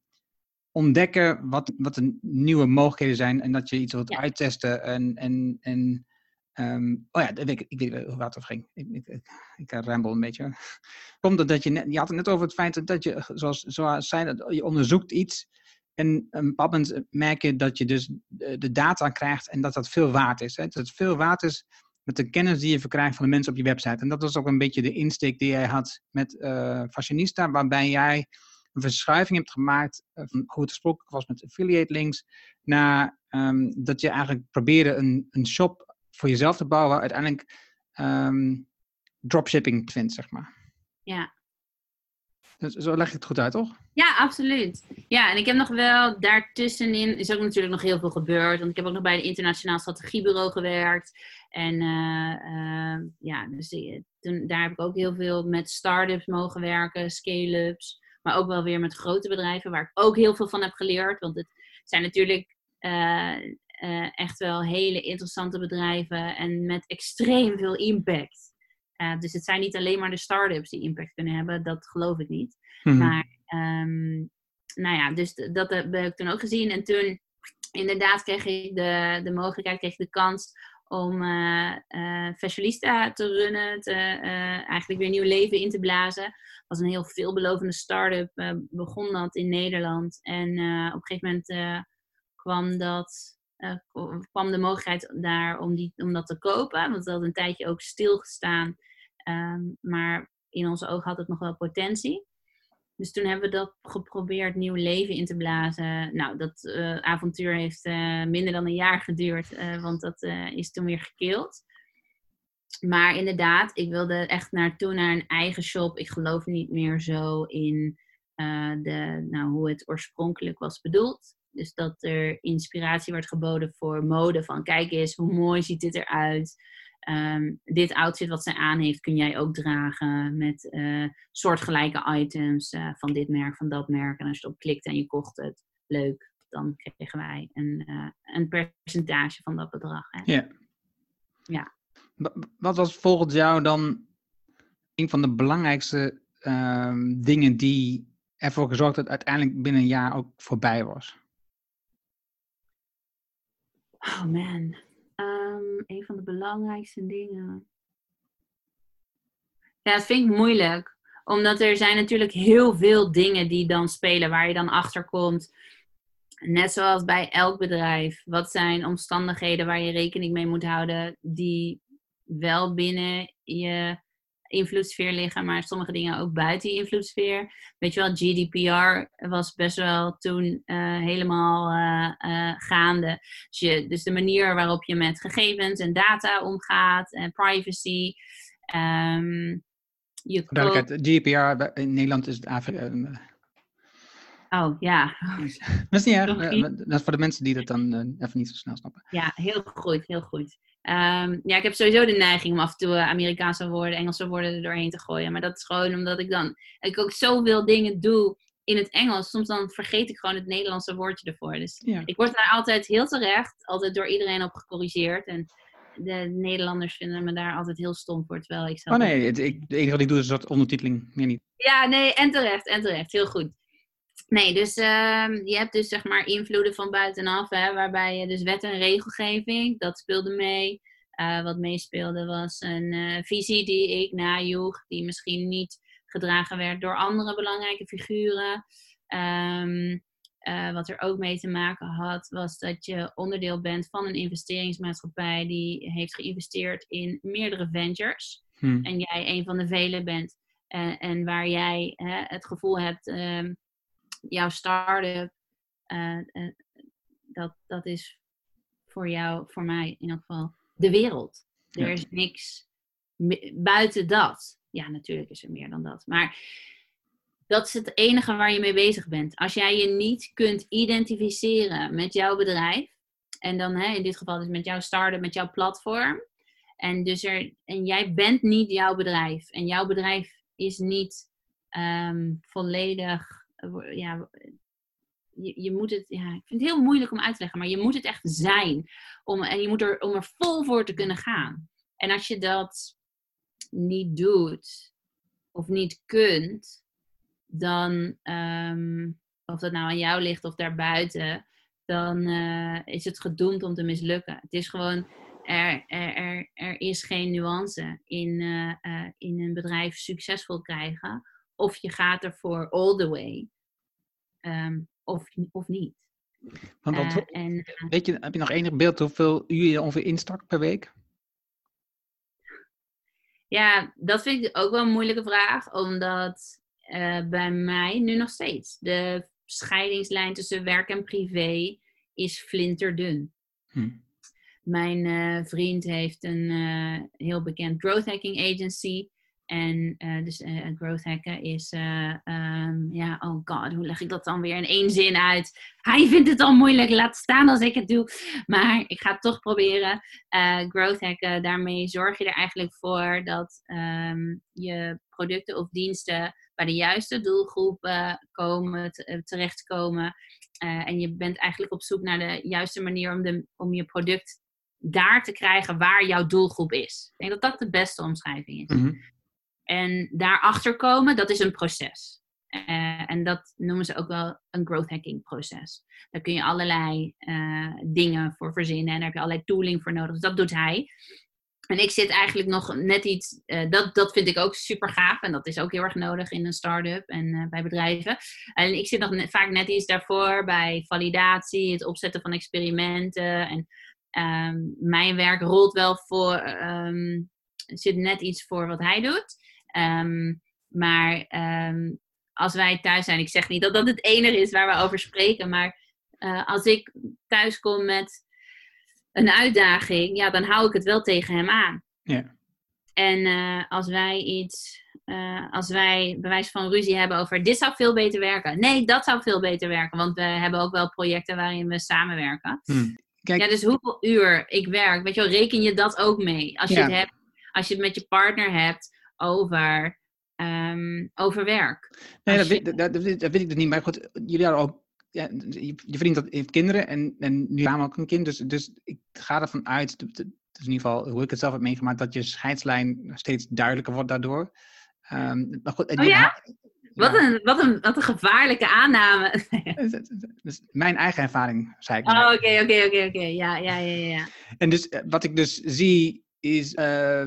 ontdekken wat, wat de nieuwe mogelijkheden zijn. En dat je iets wilt uittesten. En, en, en um, oh ja, ik, ik weet hoe het over ging. Ik, ik, ik, ik ramble een beetje. Komt dat je net, je had het net over het feit dat je, zoals, zoals zei, dat je onderzoekt iets. En een bepaald moment merk je dat je dus de, de data krijgt en dat dat veel waard is. Hè? Dat het veel waard is met de kennis die je verkrijgt van de mensen op je website. En dat was ook een beetje de insteek die jij had met uh, Fashionista, waarbij jij een verschuiving hebt gemaakt uh, van hoe het gesproken was met affiliate links, naar um, dat je eigenlijk probeerde een, een shop voor jezelf te bouwen, uiteindelijk um, dropshipping vindt, zeg maar.
Ja.
Dus zo leg je het goed uit, toch?
Ja, absoluut. Ja, en ik heb nog wel daartussenin, is ook natuurlijk nog heel veel gebeurd. Want ik heb ook nog bij een internationaal strategiebureau gewerkt. En uh, uh, ja, dus toen, daar heb ik ook heel veel met start-ups mogen werken, scale-ups. Maar ook wel weer met grote bedrijven, waar ik ook heel veel van heb geleerd. Want het zijn natuurlijk echt wel hele interessante bedrijven en met extreem veel impact. Dus het zijn niet alleen maar de start-ups die impact kunnen hebben, dat geloof ik niet. Mm -hmm. Maar um, nou ja, dus dat heb ik toen ook gezien. En toen inderdaad kreeg ik de, de mogelijkheid, kreeg ik de kans om uh, uh, Fashionista te runnen, te, eigenlijk weer nieuw leven in te blazen. Was een heel veelbelovende start-up, begon dat in Nederland. En op een gegeven moment kwam, dat, kwam de mogelijkheid daar om, die, om dat te kopen, want het had een tijdje ook stilgestaan. Um, maar in onze ogen had het nog wel potentie. Dus toen hebben we dat geprobeerd nieuw leven in te blazen. Nou, dat uh, avontuur heeft uh, minder dan een jaar geduurd, uh, want dat is toen weer gekeeld. maar inderdaad, ik wilde echt naartoe naar een eigen shop. Ik geloof niet meer zo in de, nou, hoe het oorspronkelijk was bedoeld. Dus dat er inspiratie werd geboden voor mode. Van kijk eens, hoe mooi ziet dit eruit. Um, dit outfit wat zij aan heeft, kun jij ook dragen met uh, soortgelijke items uh, van dit merk, van dat merk. En als je erop klikt en je kocht het, leuk, dan kregen wij een, uh, een percentage van dat bedrag. Hè?
Ja.
Ja.
Wat was volgens jou dan een van de belangrijkste um, dingen die ervoor gezorgd dat uiteindelijk binnen een jaar ook voorbij was?
Oh man, een van de belangrijkste dingen. Ja, dat vind ik moeilijk. Omdat er zijn natuurlijk heel veel dingen die dan spelen waar je dan achter komt. Net zoals bij elk bedrijf. Wat zijn omstandigheden waar je rekening mee moet houden die wel binnen je invloedssfeer liggen, maar sommige dingen ook buiten die invloedssfeer. Weet je wel, GDPR was best wel toen uh, helemaal uh, uh, gaande. Dus, je, dus, de manier waarop je met gegevens en data omgaat en privacy. Um,
je Duidelijkheid, GDPR in Nederland is het Afrika.
Oh ja.
Dat is niet erg. Dat is voor de mensen die dat dan even niet zo snel snappen.
Ja, heel goed, heel goed. Um, ja, ik heb sowieso de neiging om af en toe eh, Amerikaanse woorden, Engelse woorden er doorheen te gooien. Maar dat is gewoon omdat ik dan ik ook zoveel dingen doe in het Engels. Soms dan vergeet ik gewoon het Nederlandse woordje ervoor. Dus
ja.
ik word daar altijd heel terecht, altijd door iedereen op gecorrigeerd. En de Nederlanders vinden me daar altijd heel stom voor, terwijl ik zelf...
Oh nee, het, ik, het enige wat ik doe is soort ondertiteling, meer niet.
Ja, nee, en terecht, en terecht. Heel goed. Nee, dus uh, je hebt dus zeg maar invloeden van buitenaf, hè, waarbij je dus wet en regelgeving, dat speelde mee. Uh, wat meespeelde was een uh, visie die ik najoeg, die misschien niet gedragen werd door andere belangrijke figuren. Um, uh, wat er ook mee te maken had, was dat je onderdeel bent van een investeringsmaatschappij die heeft geïnvesteerd in meerdere ventures.
Hmm.
En jij een van de vele bent. en waar jij het gevoel hebt, um, jouw start-up, dat, dat is voor jou, voor mij in elk geval, de wereld. Er is niks buiten dat. Ja, natuurlijk is er meer dan dat. Maar dat is het enige waar je mee bezig bent. Als jij je niet kunt identificeren met jouw bedrijf, en dan hè, in dit geval dus met jouw start-up, met jouw platform. En, dus er, en jij bent niet jouw bedrijf. En jouw bedrijf is niet um, volledig. Ja, je, je, moet het, ja, ik vind het heel moeilijk om uit te leggen, maar je moet het echt zijn. Om, en je moet er, om er vol voor te kunnen gaan. En als je dat niet doet of niet kunt, dan, um, of dat nou aan jou ligt of daarbuiten, dan uh, is het gedoemd om te mislukken. Het is gewoon, er, er, er, er is geen nuance in, uh, uh, in een bedrijf succesvol krijgen. Of je gaat ervoor all the way. Um, of, of niet.
Want uh, en, weet je, heb je nog enig beeld hoeveel uur je ongeveer instak per week?
Ja, dat vind ik ook wel een moeilijke vraag, omdat uh, bij mij nu nog steeds de scheidingslijn tussen werk en privé is flinterdun.
Hm.
Mijn uh, vriend heeft een heel bekend growth hacking agency. En uh, dus uh, growth hacken is, uh, um, ja, oh god, hoe leg ik dat dan weer in één zin uit? Hij vindt het al moeilijk, laat staan als ik het doe. Maar ik ga het toch proberen. growth hacken, daarmee zorg je er eigenlijk voor dat um, je producten of diensten bij de juiste doelgroepen komen, terechtkomen. en je bent eigenlijk op zoek naar de juiste manier om, de, om je product daar te krijgen waar jouw doelgroep is. Ik denk dat dat de beste omschrijving is.
Mm-hmm.
En daarachter komen, dat is een proces. Uh, en dat noemen ze ook wel een growth hacking proces. Daar kun je allerlei uh, dingen voor verzinnen en daar heb je allerlei tooling voor nodig. Dus dat doet hij. En ik zit eigenlijk nog net iets, uh, dat, dat vind ik ook super gaaf. En dat is ook heel erg nodig in een start-up en bij bedrijven. En ik zit nog vaak net iets daarvoor bij validatie, het opzetten van experimenten. En um, mijn werk rolt wel voor, um, zit net iets voor wat hij doet. Um, maar um, als wij thuis zijn, ik zeg niet dat dat het enige is waar we over spreken, maar uh, als ik thuis kom met een uitdaging, ja, dan hou ik het wel tegen hem aan.
Ja.
En eh, als wij iets, uh, als wij bewijs van ruzie hebben over dit zou veel beter werken. Nee, dat zou veel beter werken. Want we hebben ook wel projecten waarin we samenwerken. Hmm. Kijk, ja, dus hoeveel uur ik werk, weet je wel, reken je dat ook mee? Als je, het, hebt, als je het met je partner hebt over, um, over werk.
Nee, dat, weet, dat, dat, dat, weet ik dus niet. Maar goed, jullie hadden ook ja, je, vriend dat heeft kinderen en, en nu samen ook een kind. Dus, dus ik ga ervan uit, dus in ieder geval hoe ik het zelf heb meegemaakt, dat je scheidslijn steeds duidelijker wordt daardoor.
Um, maar goed, oh ja? Wat, een, wat, een, wat een gevaarlijke aanname.
dus mijn eigen ervaring, zei ik.
Oh, oké, oké, oké, oké. Ja, ja, ja, ja.
En dus eh, wat ik dus zie is uh,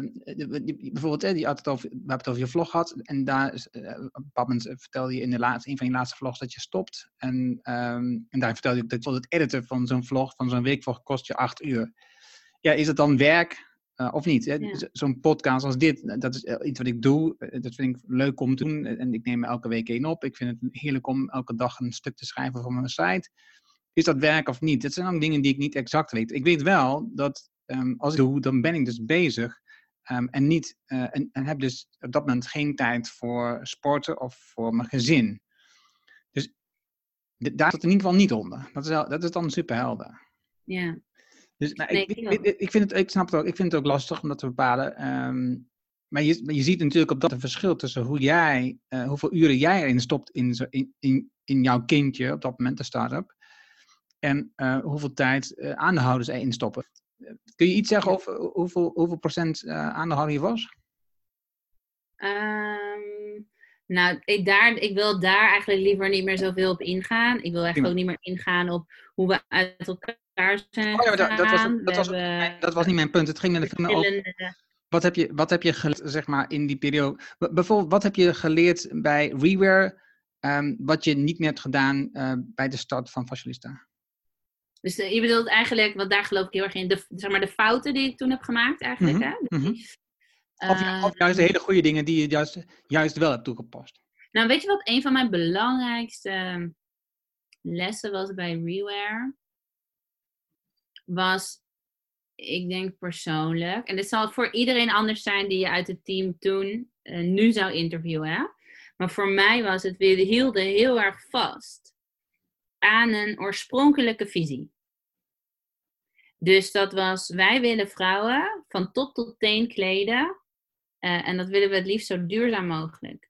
bijvoorbeeld, hè, die had het over, we hebben het over je vlog gehad. En daar is, uh, op een moment vertelde je in de laatste, een van je laatste vlogs dat je stopt. En, um, en daar vertelde je dat het editen van zo'n vlog, van zo'n weekvlog, kost je acht uur. Ja, is het dan werk uh, of niet? Ja. Zo'n podcast als dit, dat is iets wat ik doe. Dat vind ik leuk om te doen. En ik neem er elke week één op. Ik vind het heerlijk om elke dag een stuk te schrijven voor mijn site. Is dat werk of niet? Dat zijn dan dingen die ik niet exact weet. Ik weet wel dat um, als ik doe, dan ben ik dus bezig. Um, en, niet, uh, en, en, heb dus op dat moment geen tijd voor sporten of voor mijn gezin. Dus daar zit in ieder geval niet onder. Dat is, dat is dan superhelder.
Ja.
Dus nou, ik, ik, ik, vind het, ik snap het ook, ik vind het ook lastig om dat te bepalen. Um, maar je, je ziet natuurlijk op dat een verschil tussen hoe jij, uh, hoeveel uren jij erin stopt in, in, in, in jouw kindje, op dat moment de start-up. En uh, hoeveel tijd uh, aandeelhouders erin stoppen. Kun je iets zeggen over hoeveel, hoeveel procent uh, aandeelhouder je was?
Um, nou, ik, daar, ik wil daar eigenlijk liever niet meer zoveel op ingaan. Ik wil eigenlijk ook niet meer ingaan op hoe we uit elkaar zijn oh, ja, dat, dat, was,
dat, was, dat was niet mijn punt. Het ging met de over... Wat heb, je, wat heb je geleerd, zeg maar, in die periode? Bijvoorbeeld, wat heb je geleerd bij Reware, um, wat je niet meer hebt gedaan uh, bij de start van Facilista?
Dus je bedoelt eigenlijk, wat daar geloof ik heel erg in, de, zeg maar de fouten die ik toen heb gemaakt eigenlijk.
Mhm,
hè?
Mhm. of, of, juist de hele goede dingen die je juist, juist wel hebt toegepast.
Nou, weet je wat een van mijn belangrijkste lessen was bij Reware? Was, ik denk persoonlijk, en dit zal voor iedereen anders zijn die je uit het team toen uh, nu zou interviewen. Maar voor mij was het, we hielden heel erg vast aan een oorspronkelijke visie. Dus dat was, wij willen vrouwen van top tot teen kleden. Uh, en dat willen we het liefst zo duurzaam mogelijk.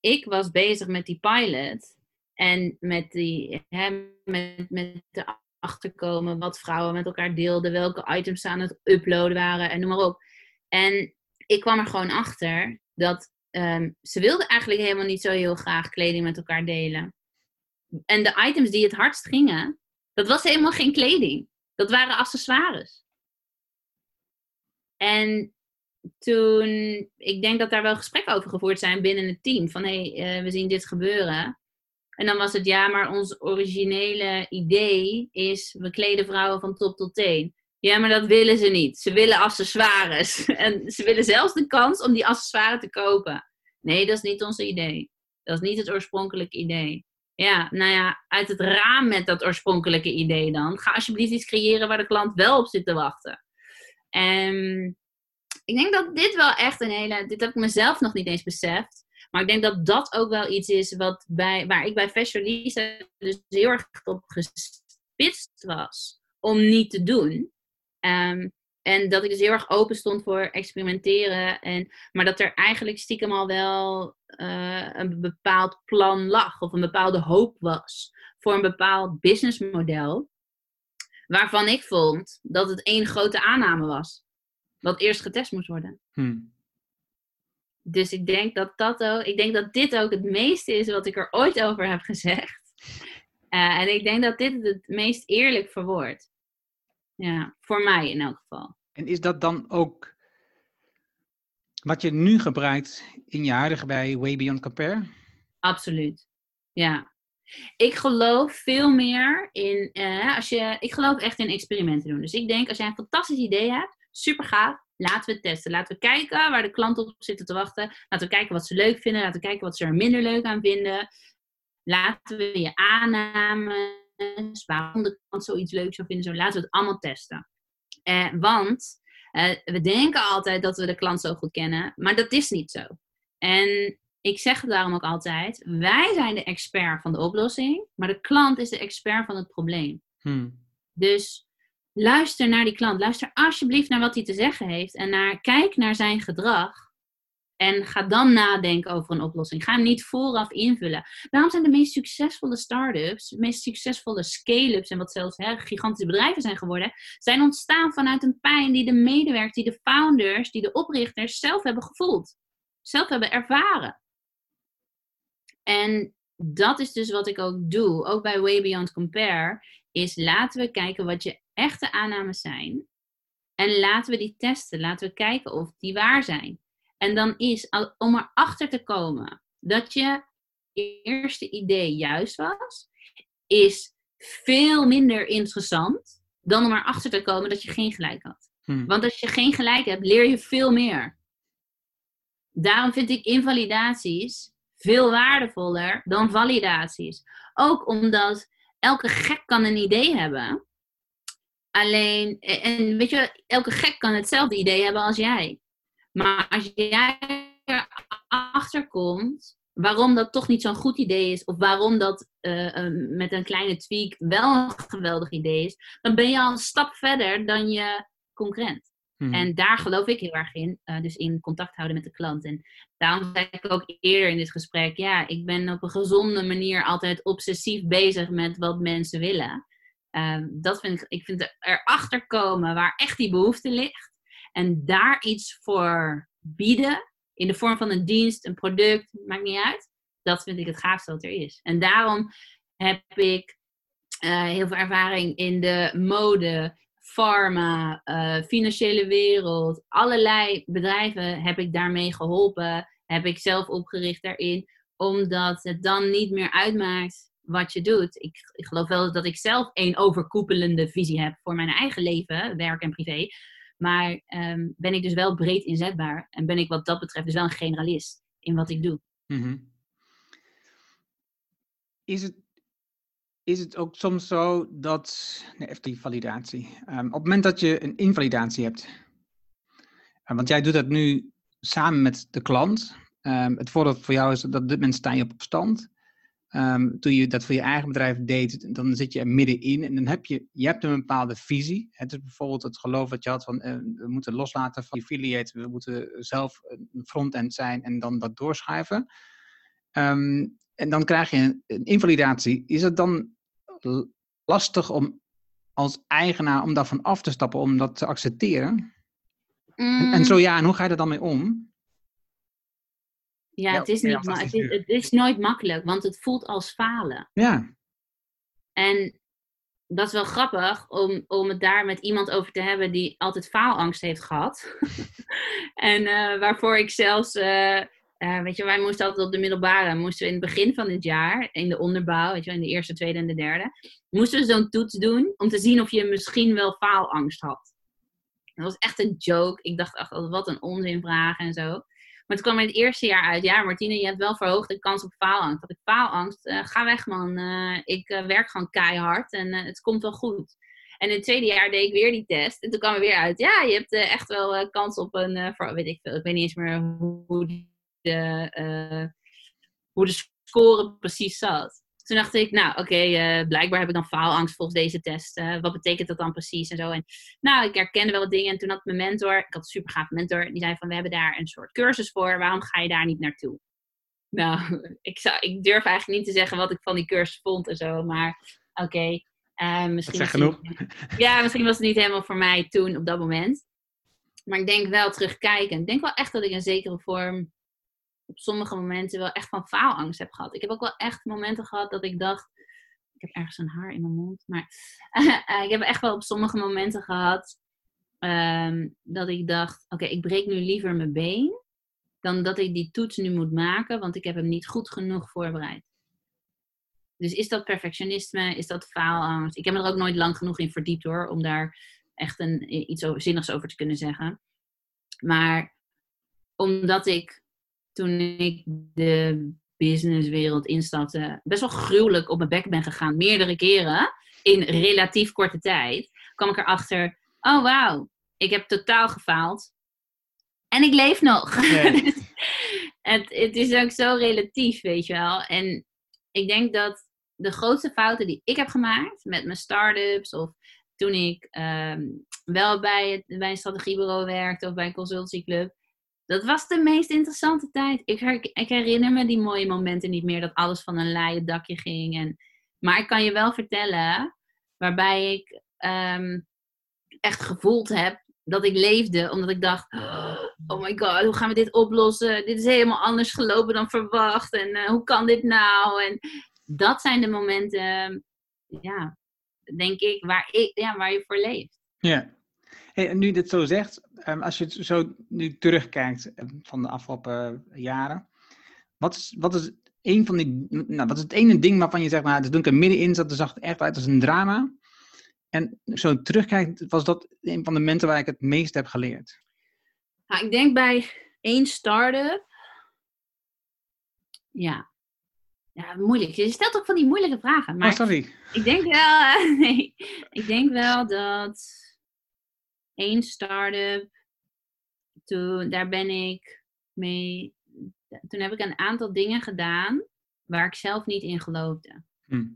Ik was bezig met die pilot en met, die, hè, met, met de achterkomen wat vrouwen met elkaar deelden, welke items ze aan het uploaden waren en noem maar op. En ik kwam er gewoon achter dat um, ze wilden eigenlijk helemaal niet zo heel graag kleding met elkaar delen. En de items die het hardst gingen, dat was helemaal geen kleding. Dat waren accessoires. En toen, ik denk dat daar wel gesprekken over gevoerd zijn binnen het team. Van hé, hey, uh, we zien dit gebeuren. En dan was het ja, maar ons originele idee is, we kleden vrouwen van top tot teen. Ja, maar dat willen ze niet. Ze willen accessoires. En ze willen zelfs de kans om die accessoires te kopen. Nee, dat is niet ons idee. Dat is niet het oorspronkelijke idee. Ja, nou ja, uit het raam met dat oorspronkelijke idee dan. Ga alsjeblieft iets creëren waar de klant wel op zit te wachten. En ik denk dat dit wel echt een hele. Dit heb ik mezelf nog niet eens beseft. Maar ik denk dat dat ook wel iets is wat bij, waar ik bij Fashion Lisa dus heel erg op gespitst was. Om niet te doen. Um, en dat ik dus heel erg open stond voor experimenteren. En, maar dat er eigenlijk stiekem al wel uh, een bepaald plan lag. Of een bepaalde hoop was. Voor een bepaald businessmodel. Waarvan ik vond dat het één grote aanname was. Wat eerst getest moest worden. Hmm. Dus ik denk dat, dat ook, ik denk dat dit ook het meeste is wat ik er ooit over heb gezegd. Uh, en ik denk dat dit het meest eerlijk verwoordt. Ja, voor mij in elk geval.
En is dat dan ook wat je nu gebruikt in je huidige bij Way Beyond Compare?
Absoluut. Ja. Ik geloof veel meer in, uh, als je, ik geloof echt in experimenten doen. Dus ik denk, als jij een fantastisch idee hebt, super gaaf, laten we het testen. Laten we kijken waar de klanten op zitten te wachten. Laten we kijken wat ze leuk vinden. Laten we kijken wat ze er minder leuk aan vinden. Laten we je aannames, waarom de klant zoiets leuk zou vinden, zo laten we het allemaal testen. Eh, want Eh, we denken altijd dat we de klant zo goed kennen, maar dat is niet zo. En ik zeg het daarom ook altijd: wij zijn de expert van de oplossing, maar de klant is de expert van het probleem.
Hmm.
Dus luister naar die klant. Luister alsjeblieft naar wat hij te zeggen heeft en naar, kijk naar zijn gedrag. En ga dan nadenken over een oplossing. Ga hem niet vooraf invullen. Daarom zijn de meest succesvolle start-ups, de meest succesvolle scale-ups en wat zelfs gigantische bedrijven zijn geworden, zijn ontstaan vanuit een pijn die de medewerkers, die de founders, die de oprichters zelf hebben gevoeld. Zelf hebben ervaren. En dat is dus wat ik ook doe, ook bij Way Beyond Compare, is laten we kijken wat je echte aannames zijn. En laten we die testen. Laten we kijken of die waar zijn. En dan is, om erachter te komen dat je eerste idee juist was, is veel minder interessant dan om erachter te komen dat je geen gelijk had.
Hmm.
Want als je geen gelijk hebt, leer je veel meer. Daarom vind ik invalidaties veel waardevoller dan validaties. Ook omdat elke gek kan een idee hebben. Alleen, en weet je, elke gek kan hetzelfde idee hebben als jij. Maar als jij erachter komt waarom dat toch niet zo'n goed idee is, of waarom dat uh, met een kleine tweak wel een geweldig idee is, dan ben je al een stap verder dan je concurrent.
Hmm.
En daar geloof ik heel erg in, uh, dus in contact houden met de klant. En daarom zei ik ook eerder in dit gesprek, ja, ik ben op een gezonde manier altijd obsessief bezig met wat mensen willen. Uh, dat vind ik, ik vind erachter komen waar echt die behoefte ligt. En daar iets voor bieden, in de vorm van een dienst, een product, maakt niet uit. Dat vind ik het gaafste wat er is. En daarom heb ik uh, heel veel ervaring in de mode, pharma, uh, financiële wereld. Allerlei bedrijven heb ik daarmee geholpen. Heb ik zelf opgericht daarin. Omdat het dan niet meer uitmaakt wat je doet. Ik, ik geloof wel dat ik zelf een overkoepelende visie heb voor mijn eigen leven, werk en privé. Maar um, ben ik dus wel breed inzetbaar. En ben ik wat dat betreft dus wel een generalist in wat ik doe.
-hmm. Is het is het ook soms zo dat, nee, even die validatie, um, op het moment dat je een invalidatie hebt, uh, want jij doet dat nu samen met de klant, um, het voordeel voor jou is dat dit moment sta je op stand. Um, toen je dat voor je eigen bedrijf deed, dan zit je er middenin en dan heb je, je hebt een bepaalde visie. Het is bijvoorbeeld het geloof dat je had van uh, we moeten loslaten van affiliate, we moeten zelf een frontend zijn en dan dat doorschuiven. Um, en dan krijg je een, een invalidatie. Is het dan lastig om als eigenaar om daarvan af te stappen, om dat te accepteren? Mm. En, en, zo ja, en hoe ga je er dan mee om?
Ja, het, is niet, ja, het, is, het is nooit makkelijk, want het voelt als falen.
Ja.
En dat is wel grappig om, om het daar met iemand over te hebben die altijd faalangst heeft gehad. en uh, waarvoor ik zelfs, uh, uh, weet je, wij moesten altijd op de middelbare, moesten we in het begin van het jaar, in de onderbouw, weet je, in de eerste, tweede en de derde, moesten we zo'n toets doen om te zien of je misschien wel faalangst had. Dat was echt een joke. Ik dacht echt, wat een onzinvraag en zo. Maar het kwam in het eerste jaar uit. Ja, Martine, je hebt wel verhoogde kans op faalangst. Dat ik faalangst, uh, ga weg man. Uh, ik uh, werk gewoon keihard en het komt wel goed. En in het tweede jaar deed ik weer die test. En toen kwam er weer uit. Ja, je hebt echt wel kans op een, weet ik veel, ik weet niet eens meer hoe de, hoe de score precies zat. Toen dacht ik, nou oké, okay, uh, blijkbaar heb ik dan faalangst volgens deze test. Uh, wat betekent dat dan precies en zo. En nou, ik herkende wel dingen. En toen had mijn mentor, ik had een super gaaf mentor, die zei van, we hebben daar een soort cursus voor. Waarom ga je daar niet naartoe? Nou, ik, zou, ik durf eigenlijk niet te zeggen wat ik van die cursus vond en zo. Maar oké, okay, uh, misschien,
genoeg.
Ja, misschien was het niet helemaal voor mij toen op dat moment. Maar ik denk wel terugkijken. Ik denk wel echt dat ik een zekere vorm op sommige momenten wel echt van faalangst heb gehad. Ik heb ook wel echt momenten gehad dat ik dacht. Ik heb ergens een haar in mijn mond. Maar uh, ik heb echt wel op sommige momenten gehad. Um, dat ik dacht: oké, ik breek nu liever mijn been. Dan dat ik die toets nu moet maken, want ik heb hem niet goed genoeg voorbereid. Dus is dat perfectionisme? Is dat faalangst? Ik heb me er ook nooit lang genoeg in verdiept hoor, om daar echt een, iets over, zinnigs over te kunnen zeggen. Maar omdat ik toen ik de businesswereld instapte, best wel gruwelijk op mijn bek ben gegaan, meerdere keren, in relatief korte tijd, kwam ik erachter, oh wauw, ik heb totaal gefaald. En ik leef nog.
Nee.
het, het is ook zo relatief, weet je wel. En ik denk dat de grootste fouten die ik heb gemaakt met mijn start-ups of toen ik ehm, wel bij, het, bij een strategiebureau werkte of bij een consultieclub, dat was de meest interessante tijd. Ik, ik herinner me die mooie momenten niet meer dat alles van een laaien dakje ging. En, maar ik kan je wel vertellen, waarbij ik ehm, echt gevoeld heb dat ik leefde, omdat ik dacht: Oh my god, hoe gaan we dit oplossen? Dit is helemaal anders gelopen dan verwacht. En eh, hoe kan dit nou? En dat zijn de momenten, ja, denk ik, waar, ik, ja, waar je voor leeft.
Ja. Hey, en nu je dit zo zegt, ehm, als je het zo nu terugkijkt ehm, van de afgelopen eh, jaren, wat is, wat is een van die, nou, wat is het ene ding waarvan je zegt, nou, toen ik er middenin zat, zag het echt uit als een drama. En zo terugkijkt, was dat een van de momenten waar ik het meest heb geleerd.
Nou, ik denk bij één start-up. Ja. Ja, moeilijk. Je stelt ook van die moeilijke vragen. Maar
oh, sorry.
ik denk wel, nee, ik denk wel dat één start-up, toen, daar ben ik mee, toen heb ik een aantal dingen gedaan waar ik zelf niet in geloofde.
Hm.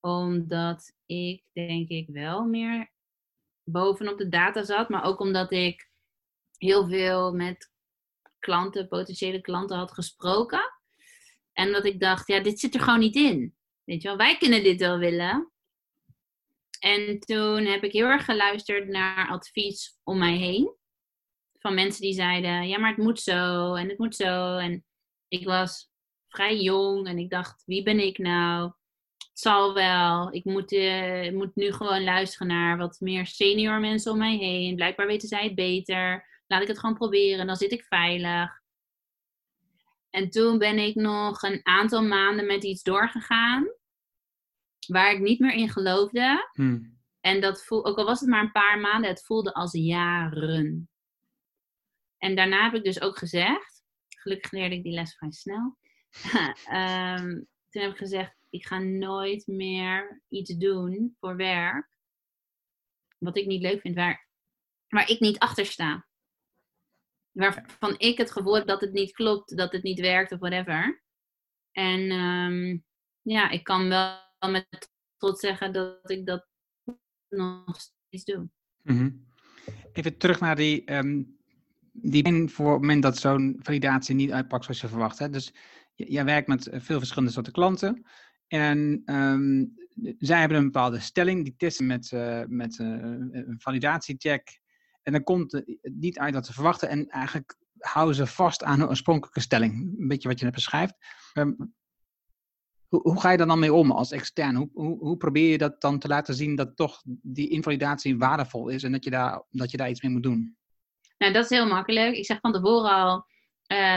Omdat ik denk ik wel meer bovenop de data zat, maar ook omdat ik heel veel met klanten, potentiële klanten had gesproken. En dat ik dacht, ja, dit zit er gewoon niet in. Weet je wel, wij kunnen dit wel willen. En toen heb ik heel erg geluisterd naar advies om mij heen. Van mensen die zeiden, ja, maar het moet zo en het moet zo. En ik was vrij jong en ik dacht, wie ben ik nou? Het zal wel. Ik moet, uh, moet nu gewoon luisteren naar wat meer senior mensen om mij heen. Blijkbaar weten zij het beter. Laat ik het gewoon proberen, dan zit ik veilig. En toen ben ik nog een aantal maanden met iets doorgegaan. Waar ik niet meer in geloofde.
Hm.
En dat voel, ook al was het maar een paar maanden, het voelde als jaren. En daarna heb ik dus ook gezegd, gelukkig leerde ik die les vrij snel. um, toen heb ik gezegd, ik ga nooit meer iets doen voor werk. Wat ik niet leuk vind, waar, waar ik niet achter sta. Waarvan ik het gevoel heb dat het niet klopt, dat het niet werkt of whatever. En um, ja, ik kan wel met trots zeggen dat ik dat nog steeds doe.
-hmm. Even terug naar die, um, die voor het moment dat zo'n validatie niet uitpakt zoals je verwacht. Hè? Dus jij werkt met veel verschillende soorten klanten. En um, zij hebben een bepaalde stelling, die testen met, uh, met uh, een validatiecheck. En dan komt het niet uit wat ze verwachten. En eigenlijk houden ze vast aan hun oorspronkelijke stelling. Een beetje wat je net beschrijft. Um, hoe, ga je daar dan mee om als extern? Hoe, hoe, hoe, probeer je dat dan te laten zien dat toch die invalidatie waardevol is en dat je daar, dat je daar iets mee moet doen?
Nou, dat is heel makkelijk. Ik zeg van tevoren al,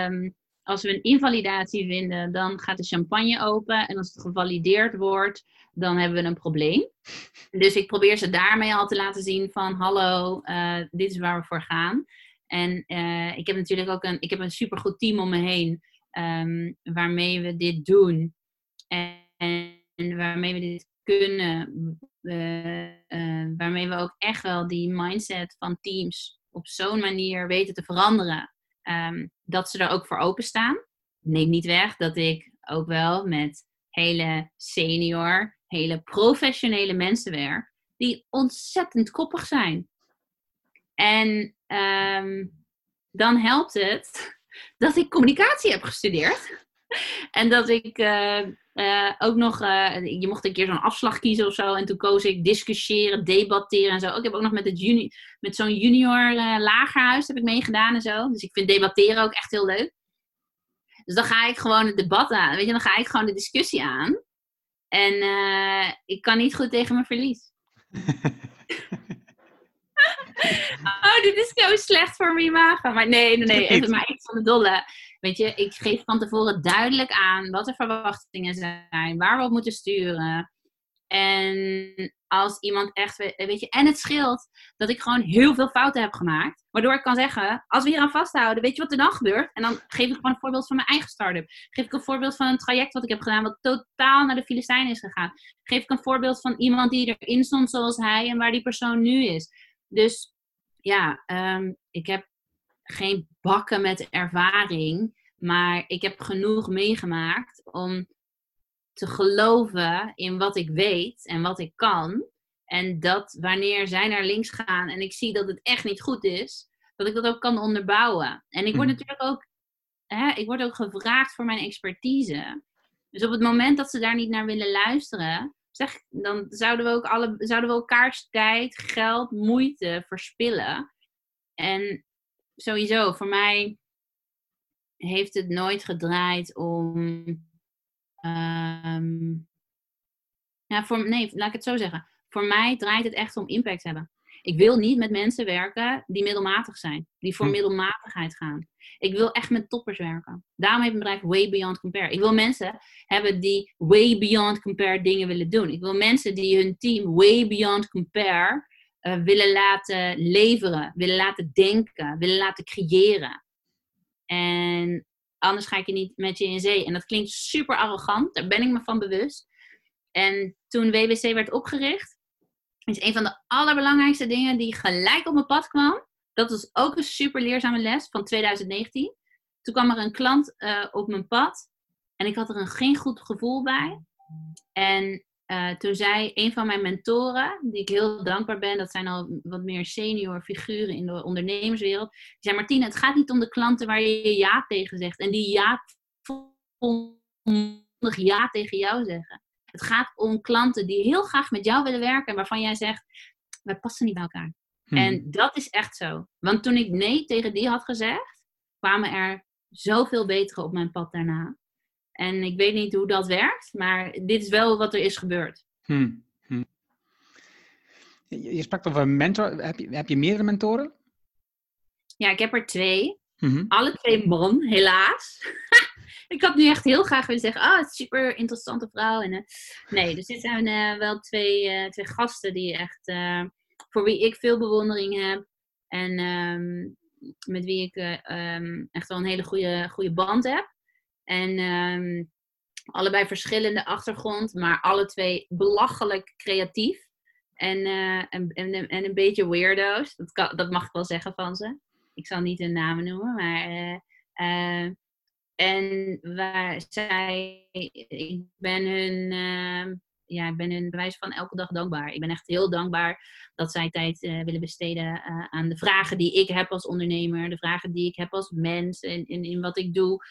um, als we een invalidatie vinden, dan gaat de champagne open. En als het gevalideerd wordt, dan hebben we een probleem. Dus ik probeer ze daarmee al te laten zien van, hallo, uh, dit is waar we voor gaan. En uh, ik heb natuurlijk ook een, ik heb een supergoed team om me heen, um, waarmee we dit doen. En, waarmee we dit kunnen, uh, waarmee we ook echt wel die mindset van teams op zo'n manier weten te veranderen, um, dat ze er ook voor openstaan. Neem niet weg dat ik ook wel met hele senior, hele professionele mensen werk, die ontzettend koppig zijn. En um, dan helpt het dat ik communicatie heb gestudeerd. En dat ik uh, uh, ook nog, uh, je mocht een keer zo'n afslag kiezen of zo. En toen koos ik discussiëren, debatteren en zo. Ik heb ook nog met, het juni met zo'n junior lagerhuis heb ik meegedaan en zo. Dus ik vind debatteren ook echt heel leuk. Dus dan ga ik gewoon het debat aan. Weet je, dan ga ik gewoon de discussie aan. En ik kan niet goed tegen mijn verlies. oh, dit is zo slecht voor mijn imago. Maar nee, nee, nee. Even maar iets van de dolle. Weet je, ik geef van tevoren duidelijk aan wat de verwachtingen zijn, waar we op moeten sturen. En als iemand echt, weet je, en het scheelt dat ik gewoon heel veel fouten heb gemaakt. Waardoor ik kan zeggen, als we hier aan vasthouden, weet je wat er dan gebeurt? En dan geef ik gewoon een voorbeeld van mijn eigen start-up. Geef ik een voorbeeld van een traject wat ik heb gedaan, wat totaal naar de Filistijn is gegaan. Geef ik een voorbeeld van iemand die erin stond zoals hij en waar die persoon nu is. Dus ja, ehm, ik heb geen bakken met ervaring, maar ik heb genoeg meegemaakt om te geloven in wat ik weet en wat ik kan. En dat wanneer zij naar links gaan en ik zie dat het echt niet goed is, dat ik dat ook kan onderbouwen. En ik word
Mhm.
natuurlijk ook, hè, ik word ook gevraagd voor mijn expertise. Dus op het moment dat ze daar niet naar willen luisteren, zeg, dan zouden we ook alle, zouden we elkaars tijd, geld, moeite verspillen. En sowieso, voor mij heeft het nooit gedraaid om. ehm, ja, voor, nee, laat ik het zo zeggen. Voor mij draait het echt om impact hebben. Ik wil niet met mensen werken die middelmatig zijn, die voor
Hm.
middelmatigheid gaan. Ik wil echt met toppers werken. Daarom heeft mijn bedrijf Way Beyond Compare. Ik wil mensen hebben die Way Beyond Compare dingen willen doen. Ik wil mensen die hun team Way Beyond Compare eh, willen laten leveren, willen laten denken, willen laten creëren. En anders ga ik er niet met je in zee. En dat klinkt super arrogant, daar ben ik me van bewust. En toen WBC werd opgericht, is een van de allerbelangrijkste dingen die gelijk op mijn pad kwam. Dat was ook een super leerzame les van 2019. Toen kwam er een klant eh, op mijn pad en ik had er een, geen goed gevoel bij. En eh, toen zei een van mijn mentoren, die ik heel dankbaar ben, dat zijn al wat meer senior figuren in de ondernemerswereld. Die zei: Martine, het gaat niet om de klanten waar je ja tegen zegt en die ja volmondig ja tegen jou zeggen. Het gaat om klanten die heel graag met jou willen werken en waarvan jij zegt: wij passen niet bij elkaar.
Mhm.
En dat is echt zo. Want toen ik nee tegen die had gezegd, kwamen er zoveel betere op mijn pad daarna. En ik weet niet hoe dat werkt, maar dit is wel wat er is gebeurd.
Hm, hm. Je, sprak over een mentor. Heb je, heb je meerdere mentoren?
Ja, ik heb er twee.
Mhm.
Alle twee man, helaas. ik had nu echt heel graag willen zeggen, ah, het is super interessante vrouw. En, eh, nee, dus dit zijn wel twee, eh, twee gasten die echt, eh, voor wie ik veel bewondering heb. En ehm, met wie ik eh, ehm, echt wel een hele goede, goede band heb. En ehm, allebei verschillende achtergrond, maar alle twee belachelijk creatief. En, eh, en, en, en een beetje weirdo's. Dat, dat mag ik wel zeggen van ze. Ik zal niet hun namen noemen, maar. eh, eh, en waar zij. Ik ben hun. eh, ja, ik ben hun bewijs van elke dag dankbaar. Ik ben echt heel dankbaar dat zij tijd willen besteden aan de vragen die ik heb als ondernemer, de vragen die ik heb als mens en in, in wat ik doe.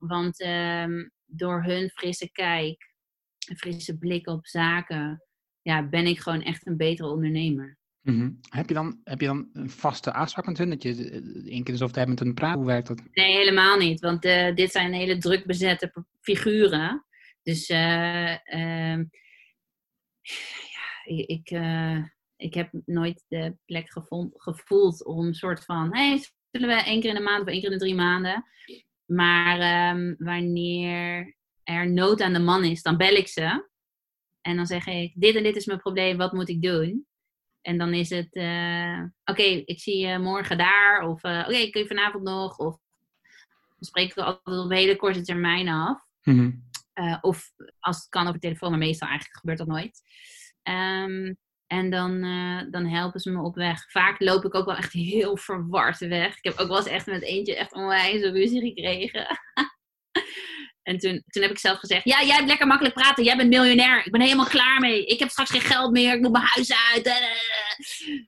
Want ehm, door hun frisse kijk, een frisse blik op zaken, ja, ben ik gewoon echt een betere ondernemer.
Mhm. heb, je dan, heb je dan een vaste afspraak met hun? Dat je eh, één keer zoveel tijd met hun praat? Hoe werkt dat?
Nee, helemaal niet. Want eh, dit zijn hele druk bezette figuren. Dus eh, ehm, ja, ik, ik heb nooit de plek gevond, gevoeld om een soort van... Hey, zullen we één keer in de maand of één keer in de drie maanden? Maar ehm, wanneer er nood aan de man is, dan bel ik ze. En dan zeg ik, dit en dit is mijn probleem, wat moet ik doen? En dan is het, eh, oké, ik zie je morgen daar. Of eh, oké, kun je vanavond nog? Of dan spreken we altijd op hele korte termijn af.
Mhm.
Eh, of als het kan over telefoon, maar meestal eigenlijk gebeurt dat nooit. Ehm, en dan, eh, dan helpen ze me op weg. Vaak loop ik ook wel echt heel verward weg. Ik heb ook wel eens echt met eentje echt onwijs ruzie gekregen. en toen, toen heb ik zelf gezegd, ja, jij hebt lekker makkelijk praten. Jij bent miljonair. Ik ben helemaal klaar mee. Ik heb straks geen geld meer. Ik moet mijn huis uit.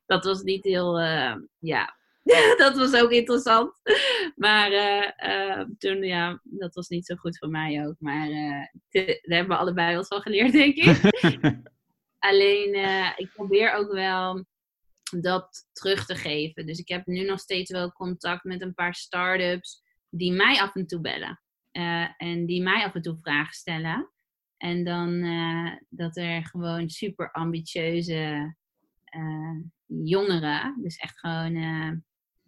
Dat was niet heel, eh, ja, dat was ook interessant. Maar eh, eh, toen, ja, dat was niet zo goed voor mij ook. Maar eh, daar hebben we allebei wat van geleerd, denk ik. Alleen, eh, ik probeer ook wel dat terug te geven. Dus ik heb nu nog steeds wel contact met een paar start-ups die mij af en toe bellen. Eh, en die mij af en toe vragen stellen. En dan eh, dat er gewoon super ambitieuze jongeren, dus echt gewoon,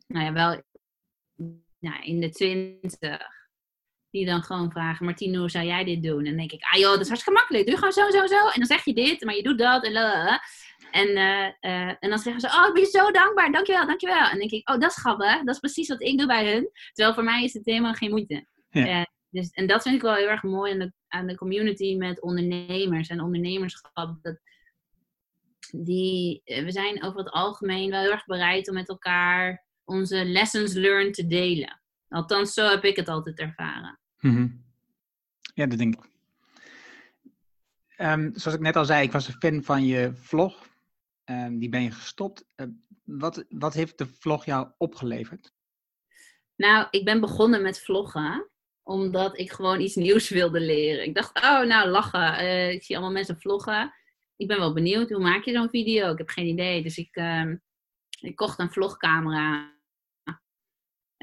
nou ja, wel nou, in de twintig, die dan gewoon vragen, Martine, hoe zou jij dit doen? En dan denk ik, ah joh, dat is hartstikke makkelijk. Doe gewoon zo, zo, zo. En dan zeg je dit, maar je doet dat. En, en, eh, eh, en dan zeggen ze, oh, ik ben je zo dankbaar. Dankjewel, dankjewel. En dan denk ik, oh, dat is grappig. Dat is precies wat ik doe bij hun. Terwijl voor mij is het helemaal geen moeite.
Ja.
Eh, dus, en dat vind ik wel heel erg mooi aan de, aan de community met ondernemers en ondernemerschap. Dat, die, we zijn over het algemeen wel heel erg bereid om met elkaar onze lessons learned te delen. Althans, zo heb ik het altijd ervaren.
Mhm. Ja, dat denk ik. Um, zoals ik net al zei, ik was een fan van je vlog. Um, die ben je gestopt. Uh, wat, wat heeft de vlog jou opgeleverd?
Nou, ik ben begonnen met vloggen omdat ik gewoon iets nieuws wilde leren. Ik dacht, oh, nou, lachen. Uh, ik zie allemaal mensen vloggen. Ik ben wel benieuwd, hoe maak je zo'n video? Ik heb geen idee. Dus ik, uh, ik kocht een vlogcamera.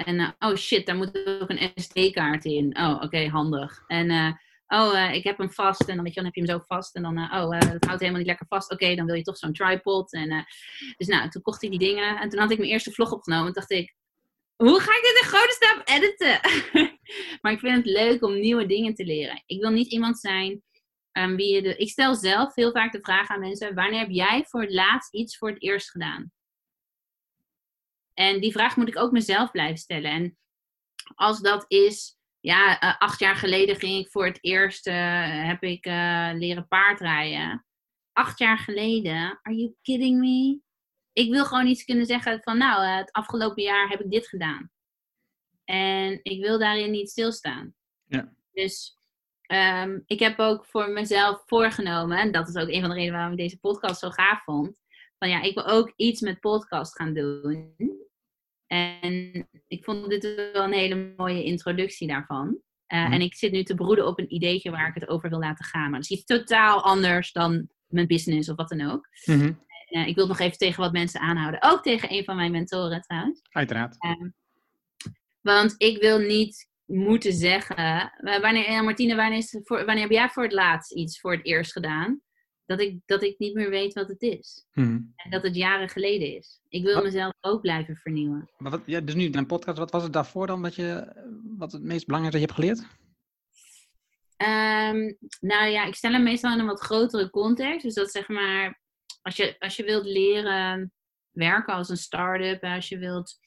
En uh, oh shit, daar moet ook een SD-kaart in. Oh, oké, handig. En uh, oh, ik heb hem vast. En dan, weet je, dan heb je hem zo vast. En dan, oh, dat houdt helemaal niet lekker vast. Oké, dan wil je toch zo'n tripod. En, dus nou, toen kocht ik die dingen. En toen had ik mijn eerste vlog opgenomen. En dacht ik, hoe ga ik dit in grote stap editen? maar ik vind het leuk om nieuwe dingen te leren. Ik wil niet iemand zijn wie je de. Ik stel zelf heel vaak de vraag aan mensen: wanneer heb jij voor het laatst iets voor het eerst gedaan? En die vraag moet ik ook mezelf blijven stellen. En als dat is, ja, uh, acht jaar geleden ging ik voor het eerst, uh, heb ik uh, leren paardrijden. Acht jaar geleden, are you kidding me? ik wil gewoon iets kunnen zeggen van, nou, eh, het afgelopen jaar heb ik dit gedaan. En ik wil daarin niet stilstaan.
Ja.
Dus um, ik heb ook voor mezelf voorgenomen, en dat is ook een van de redenen waarom ik deze podcast zo gaaf vond, van ja, ik wil ook iets met podcast gaan doen. En ik vond dit wel een hele mooie introductie daarvan. Uh, En ik zit nu te broeden op een ideetje waar ik het over wil laten gaan. Maar dat is iets totaal anders dan mijn business of wat dan ook.
Mm -hmm
uh, ik wil nog even tegen wat mensen aanhouden. Ook tegen een van mijn mentoren trouwens.
Uiteraard.
Uh, want ik wil niet moeten zeggen. Wanneer, Martine, wanneer, is voor, wanneer heb jij voor het laatst iets voor het eerst gedaan? Dat ik, dat ik niet meer weet wat het is.
Hmm.
En dat het jaren geleden is. Ik wil wat? mezelf ook blijven vernieuwen.
Maar wat, ja, dus nu een podcast, wat was het daarvoor dan wat, je, wat het meest belangrijkste dat je hebt geleerd?
Um, nou ja, ik stel hem meestal in een wat grotere context. Dus dat zeg maar als je, als je wilt leren werken als een start-up, als je wilt,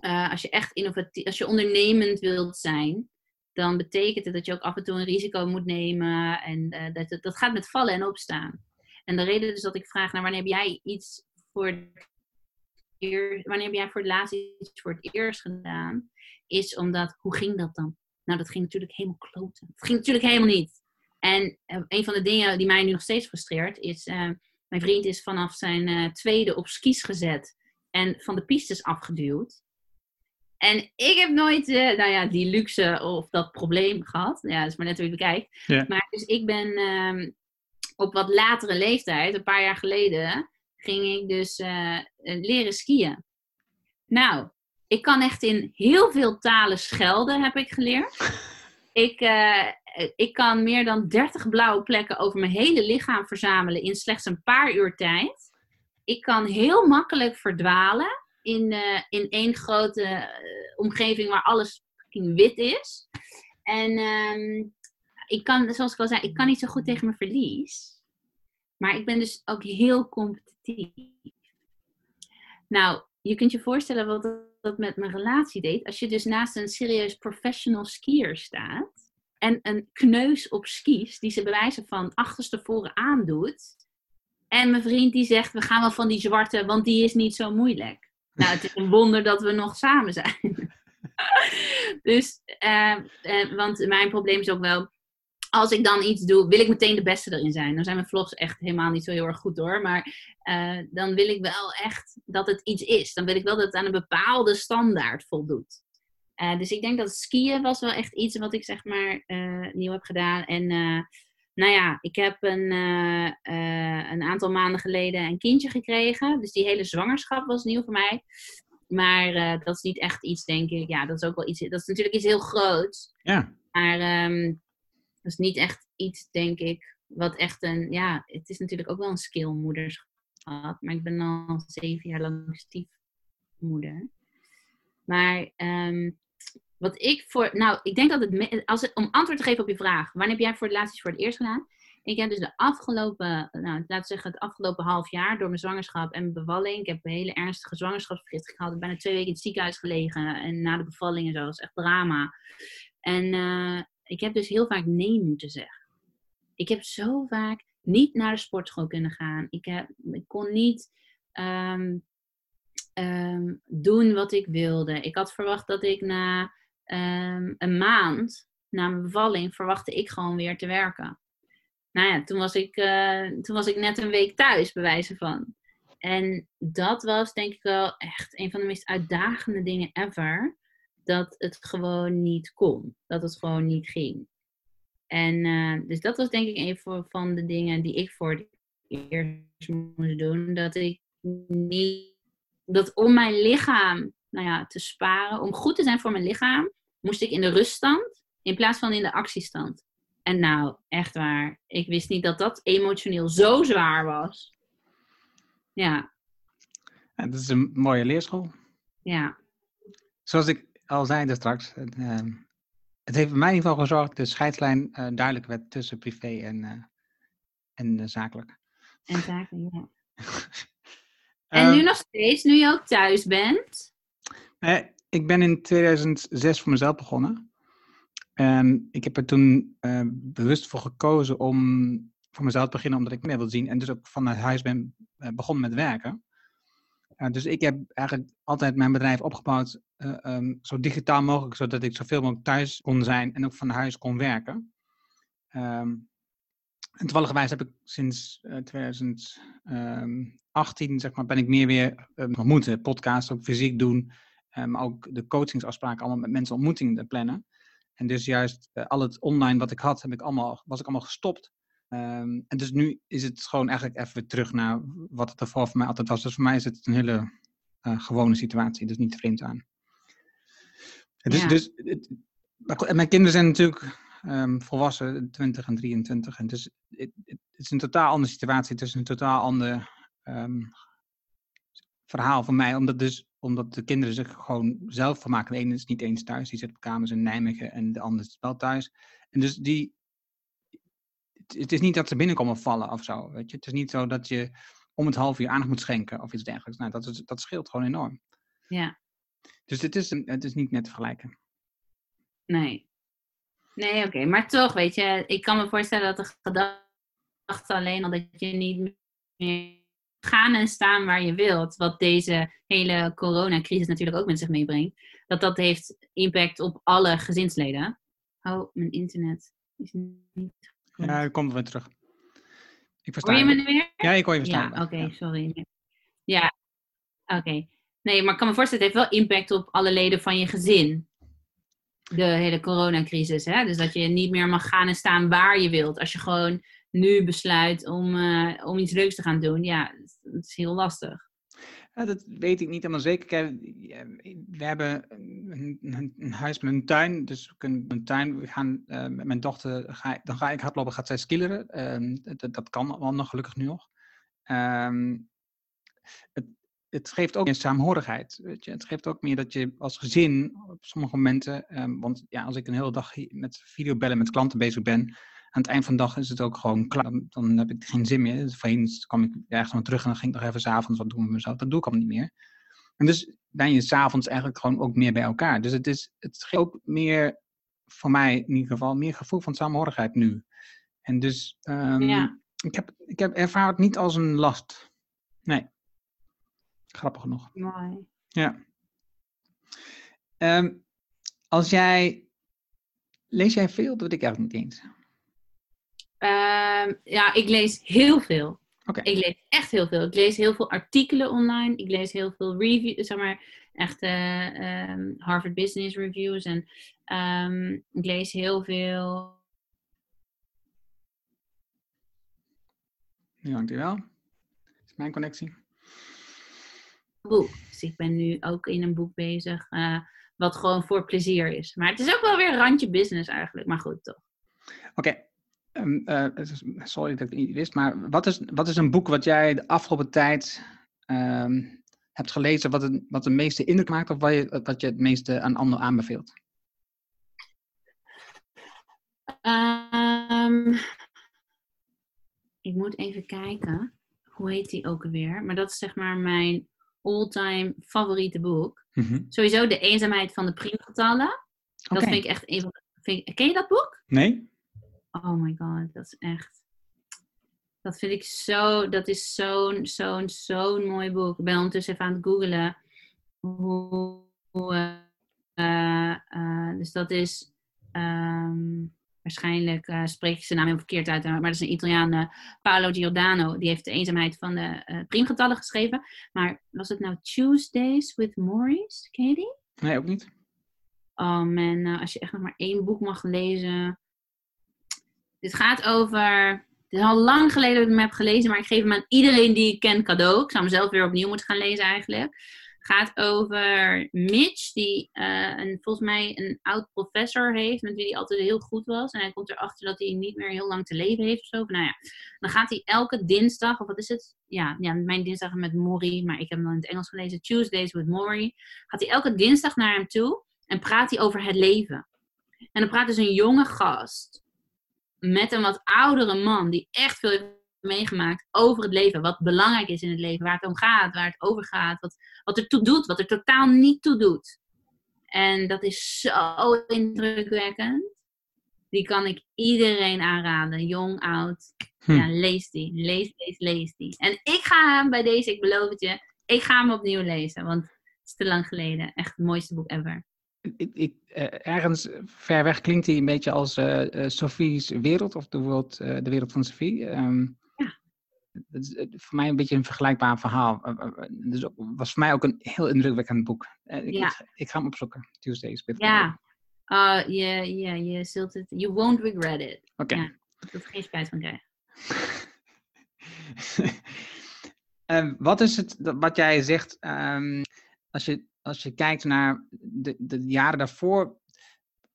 uh, als je echt innovatief, als je ondernemend wilt zijn, dan betekent het dat je ook af en toe een risico moet nemen en uh, dat, dat gaat met vallen en opstaan. En de reden dus dat ik vraag naar wanneer heb jij iets voor het wanneer heb jij voor het laatst iets voor het eerst gedaan, is omdat, hoe ging dat dan? Nou, dat ging natuurlijk helemaal kloten. Het ging natuurlijk helemaal niet. En uh, een van de dingen die mij nu nog steeds frustreert, is mijn vriend is vanaf zijn tweede op skis gezet en van de pistes afgeduwd. En ik heb nooit, uh, nou ja, die luxe of dat probleem gehad. Ja, dat is maar net hoe je bekijkt.
Ja.
Maar dus ik ben uh, op wat latere leeftijd, een paar jaar geleden, ging ik dus uh, leren skiën. Nou, ik kan echt in heel veel talen schelden, heb ik geleerd. ik, eh, ik kan meer dan 30 blauwe plekken over mijn hele lichaam verzamelen in slechts een paar uur tijd. Ik kan heel makkelijk verdwalen in, uh, in één grote uh, omgeving waar alles wit is. En um, ik kan, zoals ik al zei, ik kan niet zo goed tegen mijn verlies. Maar ik ben dus ook heel competitief. Nou, je kunt je voorstellen wat dat met mijn relatie deed. Als je dus naast een serieus professional skier staat en een kneus op skis, die ze bewijzen van achterstevoren aandoet. En mijn vriend die zegt, we gaan wel van die zwarte, want die is niet zo moeilijk. Nou, het is een wonder dat we nog samen zijn. dus, uh, uh, want mijn probleem is ook wel, als ik dan iets doe, wil ik meteen de beste erin zijn. Dan zijn mijn vlogs echt helemaal niet zo heel erg goed hoor. Maar uh, dan wil ik wel echt dat het iets is. Dan wil ik wel dat het aan een bepaalde standaard voldoet. Dus ik denk dat skiën was wel echt iets wat ik zeg maar nieuw heb gedaan. En nou ja, ik heb een, een aantal maanden geleden een kindje gekregen. Dus die hele zwangerschap was nieuw voor mij. Maar dat is niet echt iets, denk ik. Ja, dat is ook wel iets. Dat is natuurlijk iets heel groots.
Ja.
Maar um, dat is niet echt iets, denk ik, wat echt een. Ja, het is natuurlijk ook wel een skill moederschap. Maar ik ben al zeven jaar lang stiefmoeder. Maar um, wat ik voor. Nou, ik denk dat het. Als het om antwoord te geven op je vraag. Wanneer heb jij voor het laatst voor het eerst gedaan? Ik heb dus de afgelopen. Nou, laten zeggen, het afgelopen half jaar. Door mijn zwangerschap en mijn bevalling. Ik heb een hele ernstige zwangerschapsvergiftiging gehad. Ik ben bijna twee weken in het ziekenhuis gelegen. En na de bevalling en zo. Dat was echt drama. En uh, ik heb dus heel vaak nee moeten zeggen. Ik heb zo vaak niet naar de sportschool kunnen gaan. Ik, heb, ik kon niet ehm, ehm, doen wat ik wilde. Ik had verwacht dat ik na ehm, een maand, na mijn bevalling, verwachtte ik gewoon weer te werken. Nou ja, toen was ik, eh, toen was ik net een week thuis, bij wijze van. En dat was denk ik wel echt een van de meest uitdagende dingen ever. Dat het gewoon niet kon. Dat het gewoon niet ging. En uh, dus dat was denk ik een van de dingen die ik voor het eerst moest doen. Dat ik niet, dat om mijn lichaam nou ja, te sparen, om goed te zijn voor mijn lichaam, moest ik in de ruststand in plaats van in de actiestand. En nou, echt waar, ik wist niet dat dat emotioneel zo zwaar was. Ja.
En dat is een mooie leerschool.
Ja.
Zoals ik al zei straks, uh, het heeft in ieder geval gezorgd dat de scheidslijn uh, duidelijk werd tussen privé en, uh, en uh, zakelijk.
En zakelijk, ja. en nu nog steeds, nu je ook thuis bent?
Ik ben in 2006 voor mezelf begonnen. En ik heb er toen bewust voor gekozen om voor mezelf te beginnen, omdat ik meer wil zien. En dus ook vanuit huis ben begonnen met werken. dus ik heb eigenlijk altijd mijn bedrijf opgebouwd um, zo digitaal mogelijk, zodat ik zoveel mogelijk thuis kon zijn en ook van huis kon werken. Um, en toevallig heb ik sinds uh, 2018, zeg maar, ben ik meer weer ontmoeten. Podcasts, ook fysiek doen, maar ook de coachingsafspraken allemaal met mensen ontmoetingen plannen. En dus juist uh, al het online wat ik had, heb ik allemaal, was ik allemaal gestopt. en dus nu is het gewoon eigenlijk even terug naar wat het ervoor voor mij altijd was. Dus voor mij is het een hele uh, gewone situatie, dus niet vreemd aan. Dus, ja. dus het, mijn kinderen zijn natuurlijk um, volwassen, 20 en 23. En dus het, het, is een totaal andere situatie. Het is een totaal ander um, verhaal voor mij. Omdat, dus, omdat de kinderen zich gewoon zelf vermaken. De ene is niet eens thuis, die zit op kamers in Nijmegen. En de andere is wel thuis. En dus die... Het, is niet dat ze binnenkomen vallen of zo. Weet je? Het is niet zo dat je om het half uur aandacht moet schenken of iets dergelijks. Nou, dat, is, dat scheelt gewoon enorm.
Ja.
Dus het is, het is niet net te vergelijken.
Nee. Nee, oké. Okay. Maar toch, weet je, ik kan me voorstellen dat de gedachte alleen al dat je niet meer gaan en staan waar je wilt, wat deze hele coronacrisis natuurlijk ook met zich meebrengt, dat dat heeft impact op alle gezinsleden. Oh, mijn internet is niet
goed. Ja, ik kom weer terug.
Ik versta hoor je me weer?
Ja, ik hoor je
verstaan. Ja, oké, okay, sorry. Ja, oké. Okay. Nee, maar ik kan me voorstellen, het heeft wel impact op alle leden van je gezin. De hele coronacrisis. Hè? Dus dat je niet meer mag gaan en staan waar je wilt. Als je gewoon nu besluit om, uh, om iets leuks te gaan doen. Ja, dat is heel lastig.
Ja, dat weet ik niet helemaal zeker. Kijk, we hebben een, een, huis met een tuin. Dus we kunnen een tuin. We gaan uh, met mijn dochter. Ga, dan ga ik hardlopen, gaat zij skilleren. Uh, dat, dat, kan allemaal nog gelukkig nu nog. Um, het, het geeft ook meer saamhorigheid. Weet je? Het geeft ook meer dat je als gezin op sommige momenten, um, want ja, als ik een hele dag met videobellen met klanten bezig ben, aan het eind van de dag is het ook gewoon klaar. Dan heb ik geen zin meer. Dus voorheen kwam ik ergens nog terug en dan ging ik nog even s'avonds wat doen met mezelf. Dat doe ik allemaal niet meer. En dus ben je s'avonds eigenlijk gewoon ook meer bij elkaar. Dus het, is, het geeft ook meer, voor mij in ieder geval, meer gevoel van saamhorigheid nu. En dus um, ja. ik, heb, ik heb ervaar het niet als een last. Nee. Grappig genoeg.
Mooi.
Ja. Um, als jij. Lees jij veel? Dat weet ik eigenlijk niet eens.
Um, ja, ik lees heel veel.
Okay.
Ik lees echt heel veel. Ik lees heel veel artikelen online. Ik lees heel veel reviews, zeg maar, echte um, Harvard Business Reviews. En um, ik lees heel veel.
Ja, dankjewel. Dat is mijn connectie
boek. Dus ik ben nu ook in een boek bezig, uh, wat gewoon voor plezier is. Maar het is ook wel weer een randje business eigenlijk, maar goed toch.
Oké, okay. Um, uh, sorry dat ik het niet wist, maar wat is, wat is een boek wat jij de afgelopen tijd um, hebt gelezen, wat, het, wat de meeste indruk maakt of wat je, wat je het meeste aan anderen aanbeveelt?
Um, ik moet even kijken. Hoe heet die ook alweer? Maar dat is zeg maar mijn all-time favoriete boek. Mm-hmm. Sowieso De eenzaamheid van de priemgetallen. Dat vind ik echt een van de... Vind, ken je dat boek?
Nee.
Oh my god, dat is echt... Dat vind ik zo, dat is zo'n, zo'n, zo'n mooi boek. Ik ben ondertussen even aan het googelen. Hoe, hoe, uh, uh, dus dat is, um, waarschijnlijk uh, spreek ik zijn naam heel verkeerd uit, maar dat is een Italiaan, Paolo Giordano. Die heeft de eenzaamheid van de priemgetallen geschreven. Maar was het nou Tuesdays with Maurice? Ken je die?
Nee, ook niet.
Oh man, nou, als je echt nog maar één boek mag lezen. Dit gaat over. Het is al lang geleden dat ik hem heb gelezen, maar ik geef hem aan iedereen die ik ken cadeau. Ik zou hem zelf weer opnieuw moeten gaan lezen eigenlijk gaat over Mitch, die uh, een, volgens mij een oud professor heeft, met wie hij altijd heel goed was. En hij komt erachter dat hij niet meer heel lang te leven heeft of zo. Nou ja, dan gaat hij elke dinsdag, of wat is het? Ja, ja mijn dinsdag met Maury, maar ik heb hem dan in het Engels gelezen, Tuesdays with Maury. Gaat hij elke dinsdag naar hem toe en praat hij over het leven. En dan praat dus een jonge gast met een wat oudere man, die echt veel heeft meegemaakt over het leven. Wat belangrijk is in het leven, waar het om gaat, waar het over gaat, wat, wat er toe doet, wat er totaal niet toe doet. En dat is zo indrukwekkend. Die kan ik iedereen aanraden, jong, oud. Hm. Ja, lees die. Lees, lees, lees die. En ik ga hem bij deze, ik beloof het je, ik ga hem opnieuw lezen. Want het is te lang geleden. Echt het mooiste boek ever.
Ik, ik, uh, ergens ver weg klinkt hij een beetje als uh, Sophie's wereld, of de wereld, de wereld van Sophie. Um, dat is eh, voor mij een beetje een vergelijkbaar verhaal. Dus was voor mij ook een heel indrukwekkend boek. Ik, ja. ik, ik ga hem opzoeken. Tuesdays
Ja, uh, yeah, yeah, je zult het. You won't regret it.
Oké. Okay.
Ja, ik er geen spijt van krijgen.
uh, wat is het wat jij zegt um, als, je, als je kijkt naar de, de jaren daarvoor?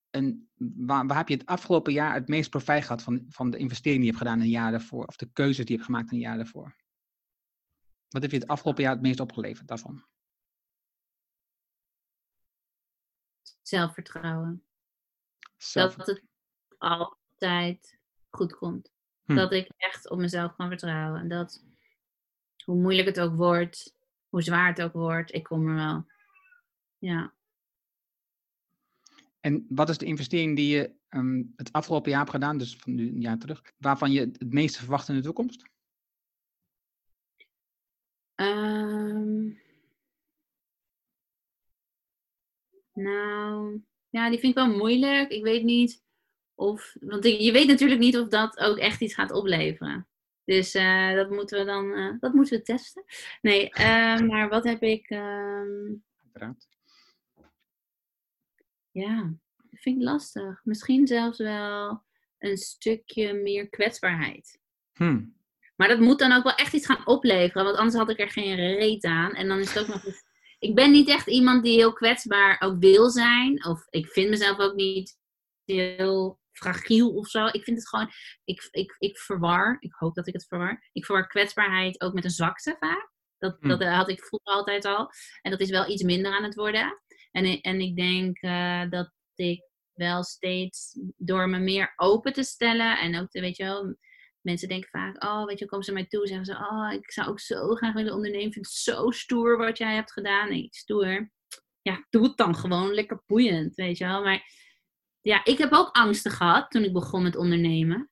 En waar, waar, heb je het afgelopen jaar het meest profijt gehad van, van de investering die je hebt gedaan een jaar daarvoor? Of de keuzes die je hebt gemaakt een jaar daarvoor? Wat heb je het afgelopen jaar het meest opgeleverd daarvan?
Zelfvertrouwen. Zelfvertrouwen. Dat het altijd goed komt. Hm. Dat ik echt op mezelf kan vertrouwen. En dat hoe moeilijk het ook wordt, hoe zwaar het ook wordt, ik kom er wel. Ja.
En wat is de investering die je um, het afgelopen jaar hebt gedaan, dus van nu een jaar terug, waarvan je het meeste verwacht in de toekomst?
Um, nou, ja, die vind ik wel moeilijk. Ik weet niet of, want je weet natuurlijk niet of dat ook echt iets gaat opleveren. Dus uh, dat moeten we dan, uh, dat moeten we testen. Nee, uh, maar wat heb ik? Um... Uiteraard. Ja, dat vind ik lastig. Misschien zelfs wel een stukje meer kwetsbaarheid.
Hmm.
Maar dat moet dan ook wel echt iets gaan opleveren, want anders had ik er geen reet aan. En dan is het ook nog eens... Ik ben niet echt iemand die heel kwetsbaar ook wil zijn. Of ik vind mezelf ook niet heel fragiel of zo. Ik vind het gewoon... Ik, ik, ik verwar, ik hoop dat ik het verwar. Ik verwar kwetsbaarheid ook met een zwakte vaak. Dat, hmm. dat had ik vroeger altijd al. En dat is wel iets minder aan het worden. En, en ik denk uh, dat ik wel steeds door me meer open te stellen en ook, weet je wel, mensen denken vaak, oh, weet je, komen ze mij toe, zeggen ze, oh, ik zou ook zo graag willen ondernemen, ik vind het zo stoer wat jij hebt gedaan. Nee, stoer. Ja, doe het dan gewoon lekker boeiend, weet je wel. Maar ja, ik heb ook angsten gehad toen ik begon met ondernemen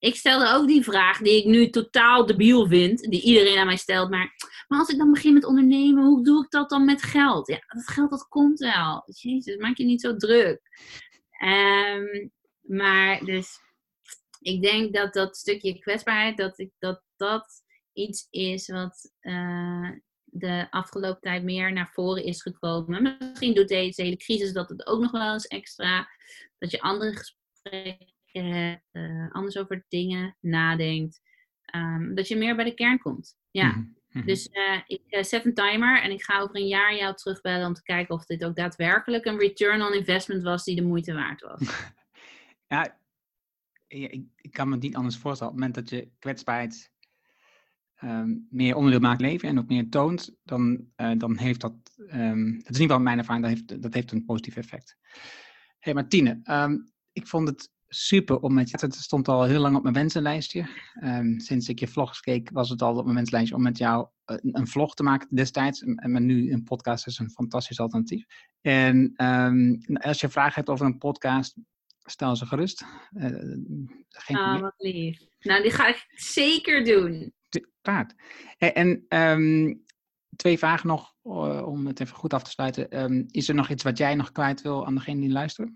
ik stelde ook die vraag die ik nu totaal debiel vind, die iedereen aan mij stelt. Maar, maar als ik dan begin met ondernemen, hoe doe ik dat dan met geld? Ja, dat geld dat komt wel. Jezus, maak je niet zo druk. Um, maar dus, ik denk dat dat stukje kwetsbaarheid, dat ik, dat, dat iets is wat uh, de afgelopen tijd meer naar voren is gekomen. Misschien doet deze hele crisis dat het ook nog wel eens extra. Dat je andere gesprekken hebt, uh, anders over dingen nadenkt. Um, dat je meer bij de kern komt. Ja. Mm -hmm. Dus uh, ik zet een timer en ik ga over een jaar jou terugbellen om te kijken of dit ook daadwerkelijk een return on investment was die de moeite waard was.
ja, ik, ik, kan me niet anders voorstellen. Op het moment dat je kwetsbaarheid um, meer onderdeel maakt leven en ook meer toont, dan, dan heeft dat, um, dat is ieder geval mijn ervaring, dat heeft, dat heeft een positief effect. Hé hey Martine, ik vond het super om met je. Het stond al heel lang op mijn wensenlijstje. Um, sinds ik je vlogs keek, was het al op mijn wensenlijstje om met jou een, een vlog te maken destijds. En nu een podcast is een fantastisch alternatief. En um, als je vragen hebt over een podcast, stel ze gerust. Uh,
geen ah, wat lief. Nou, die ga ik zeker doen.
Paard. En ehm, twee vragen nog, uh, om het even goed af te sluiten. Is er nog iets wat jij nog kwijt wil aan degene die luistert?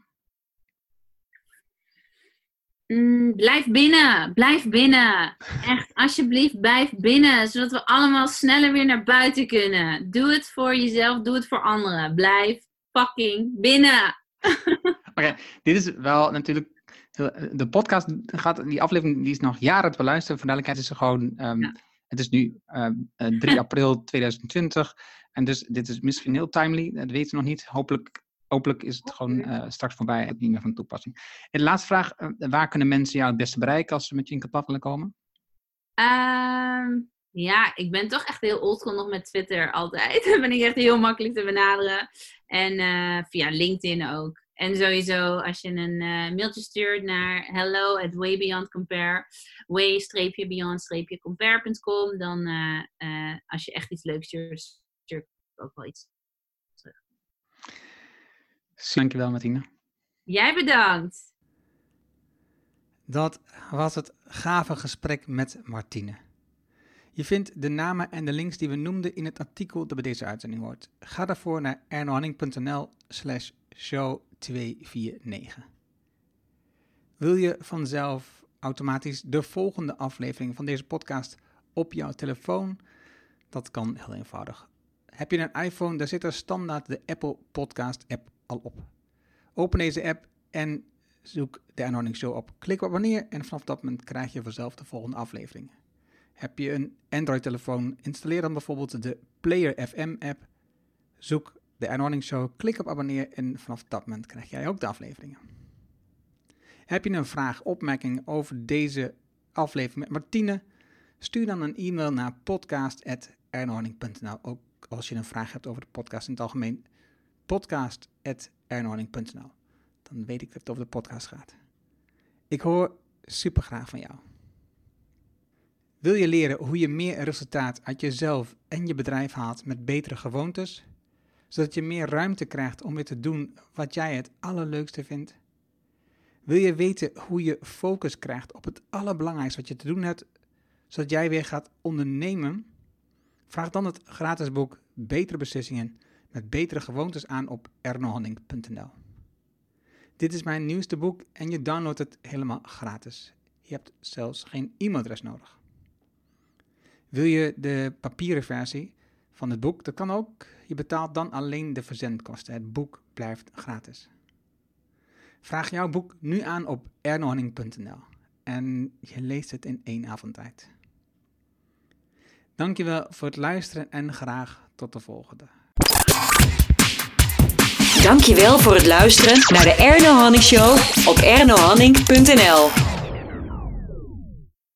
Mm, blijf binnen, blijf binnen. Echt, alsjeblieft, blijf binnen, zodat we allemaal sneller weer naar buiten kunnen. Doe het voor jezelf, doe het voor anderen. Blijf fucking binnen.
Oké, dit is wel natuurlijk. De podcast gaat, die aflevering die is nog jaren te beluisteren. Voor duidelijkheid is er gewoon. Um, Het is nu um, ehm, 3 eh, april 2020. En dus dit is misschien heel timely. Dat weten we nog niet. Hopelijk hopelijk is het gewoon uh, straks voorbij en niet meer van toepassing. En de laatste vraag, uh, waar kunnen mensen jou het beste bereiken als ze met je in contact willen komen?
Um, ja, ik ben toch echt heel oldschool nog met Twitter altijd. Ben ik echt heel makkelijk te benaderen. En uh, via LinkedIn ook. En sowieso, als je een mailtje stuurt naar hello at waybeyondcompare, way-beyond-compare.com, dan als je echt iets leuks stuurt, stuur ik ook wel iets
Dankjewel, Martine.
Jij bedankt.
Dat was het gave gesprek met Martine. Je vindt de namen en de links die we noemden in het artikel dat bij deze uitzending hoort. Ga daarvoor naar ernohanning.nl slash show 249. Wil je vanzelf automatisch de volgende aflevering van deze podcast op jouw telefoon? Dat kan heel eenvoudig. Heb je een iPhone, daar zit er standaard de Apple Podcast app al op. Open deze app en zoek de Anonymous Show op. Klik op wanneer en vanaf dat moment krijg je vanzelf de volgende aflevering. Heb je een Android-telefoon, installeer dan bijvoorbeeld de Player FM app. Zoek de Anonymous Show, klik op abonneer en vanaf dat moment krijg jij ook de afleveringen. Heb je een vraag, opmerking over deze aflevering met Martine? Stuur dan een e-mail naar podcast.ernhorning.nl. Ook als je een vraag hebt over de podcast in het algemeen podcast.ernhorning.nl. Dan weet ik dat het over de podcast gaat. Ik hoor super graag van jou. Wil je leren hoe je meer resultaat uit jezelf en je bedrijf haalt met betere gewoontes? Zodat je meer ruimte krijgt om weer te doen wat jij het allerleukste vindt? Wil je weten hoe je focus krijgt op het allerbelangrijkste wat je te doen hebt, zodat jij weer gaat ondernemen? Vraag dan het gratis boek Betere Beslissingen met betere gewoontes aan op ernohanning.nl. Dit is mijn nieuwste boek en je downloadt het helemaal gratis. Je hebt zelfs geen e-mailadres nodig. Wil je de papieren versie van het boek? Dat kan ook. Je betaalt dan alleen de verzendkosten. Het boek blijft gratis. Vraag jouw boek nu aan op ernohanning.nl en je leest het in één avond tijd. Dankjewel voor het luisteren en graag tot de volgende.
Dankjewel voor het luisteren naar de Erno Hanning Show op ernohanning.nl.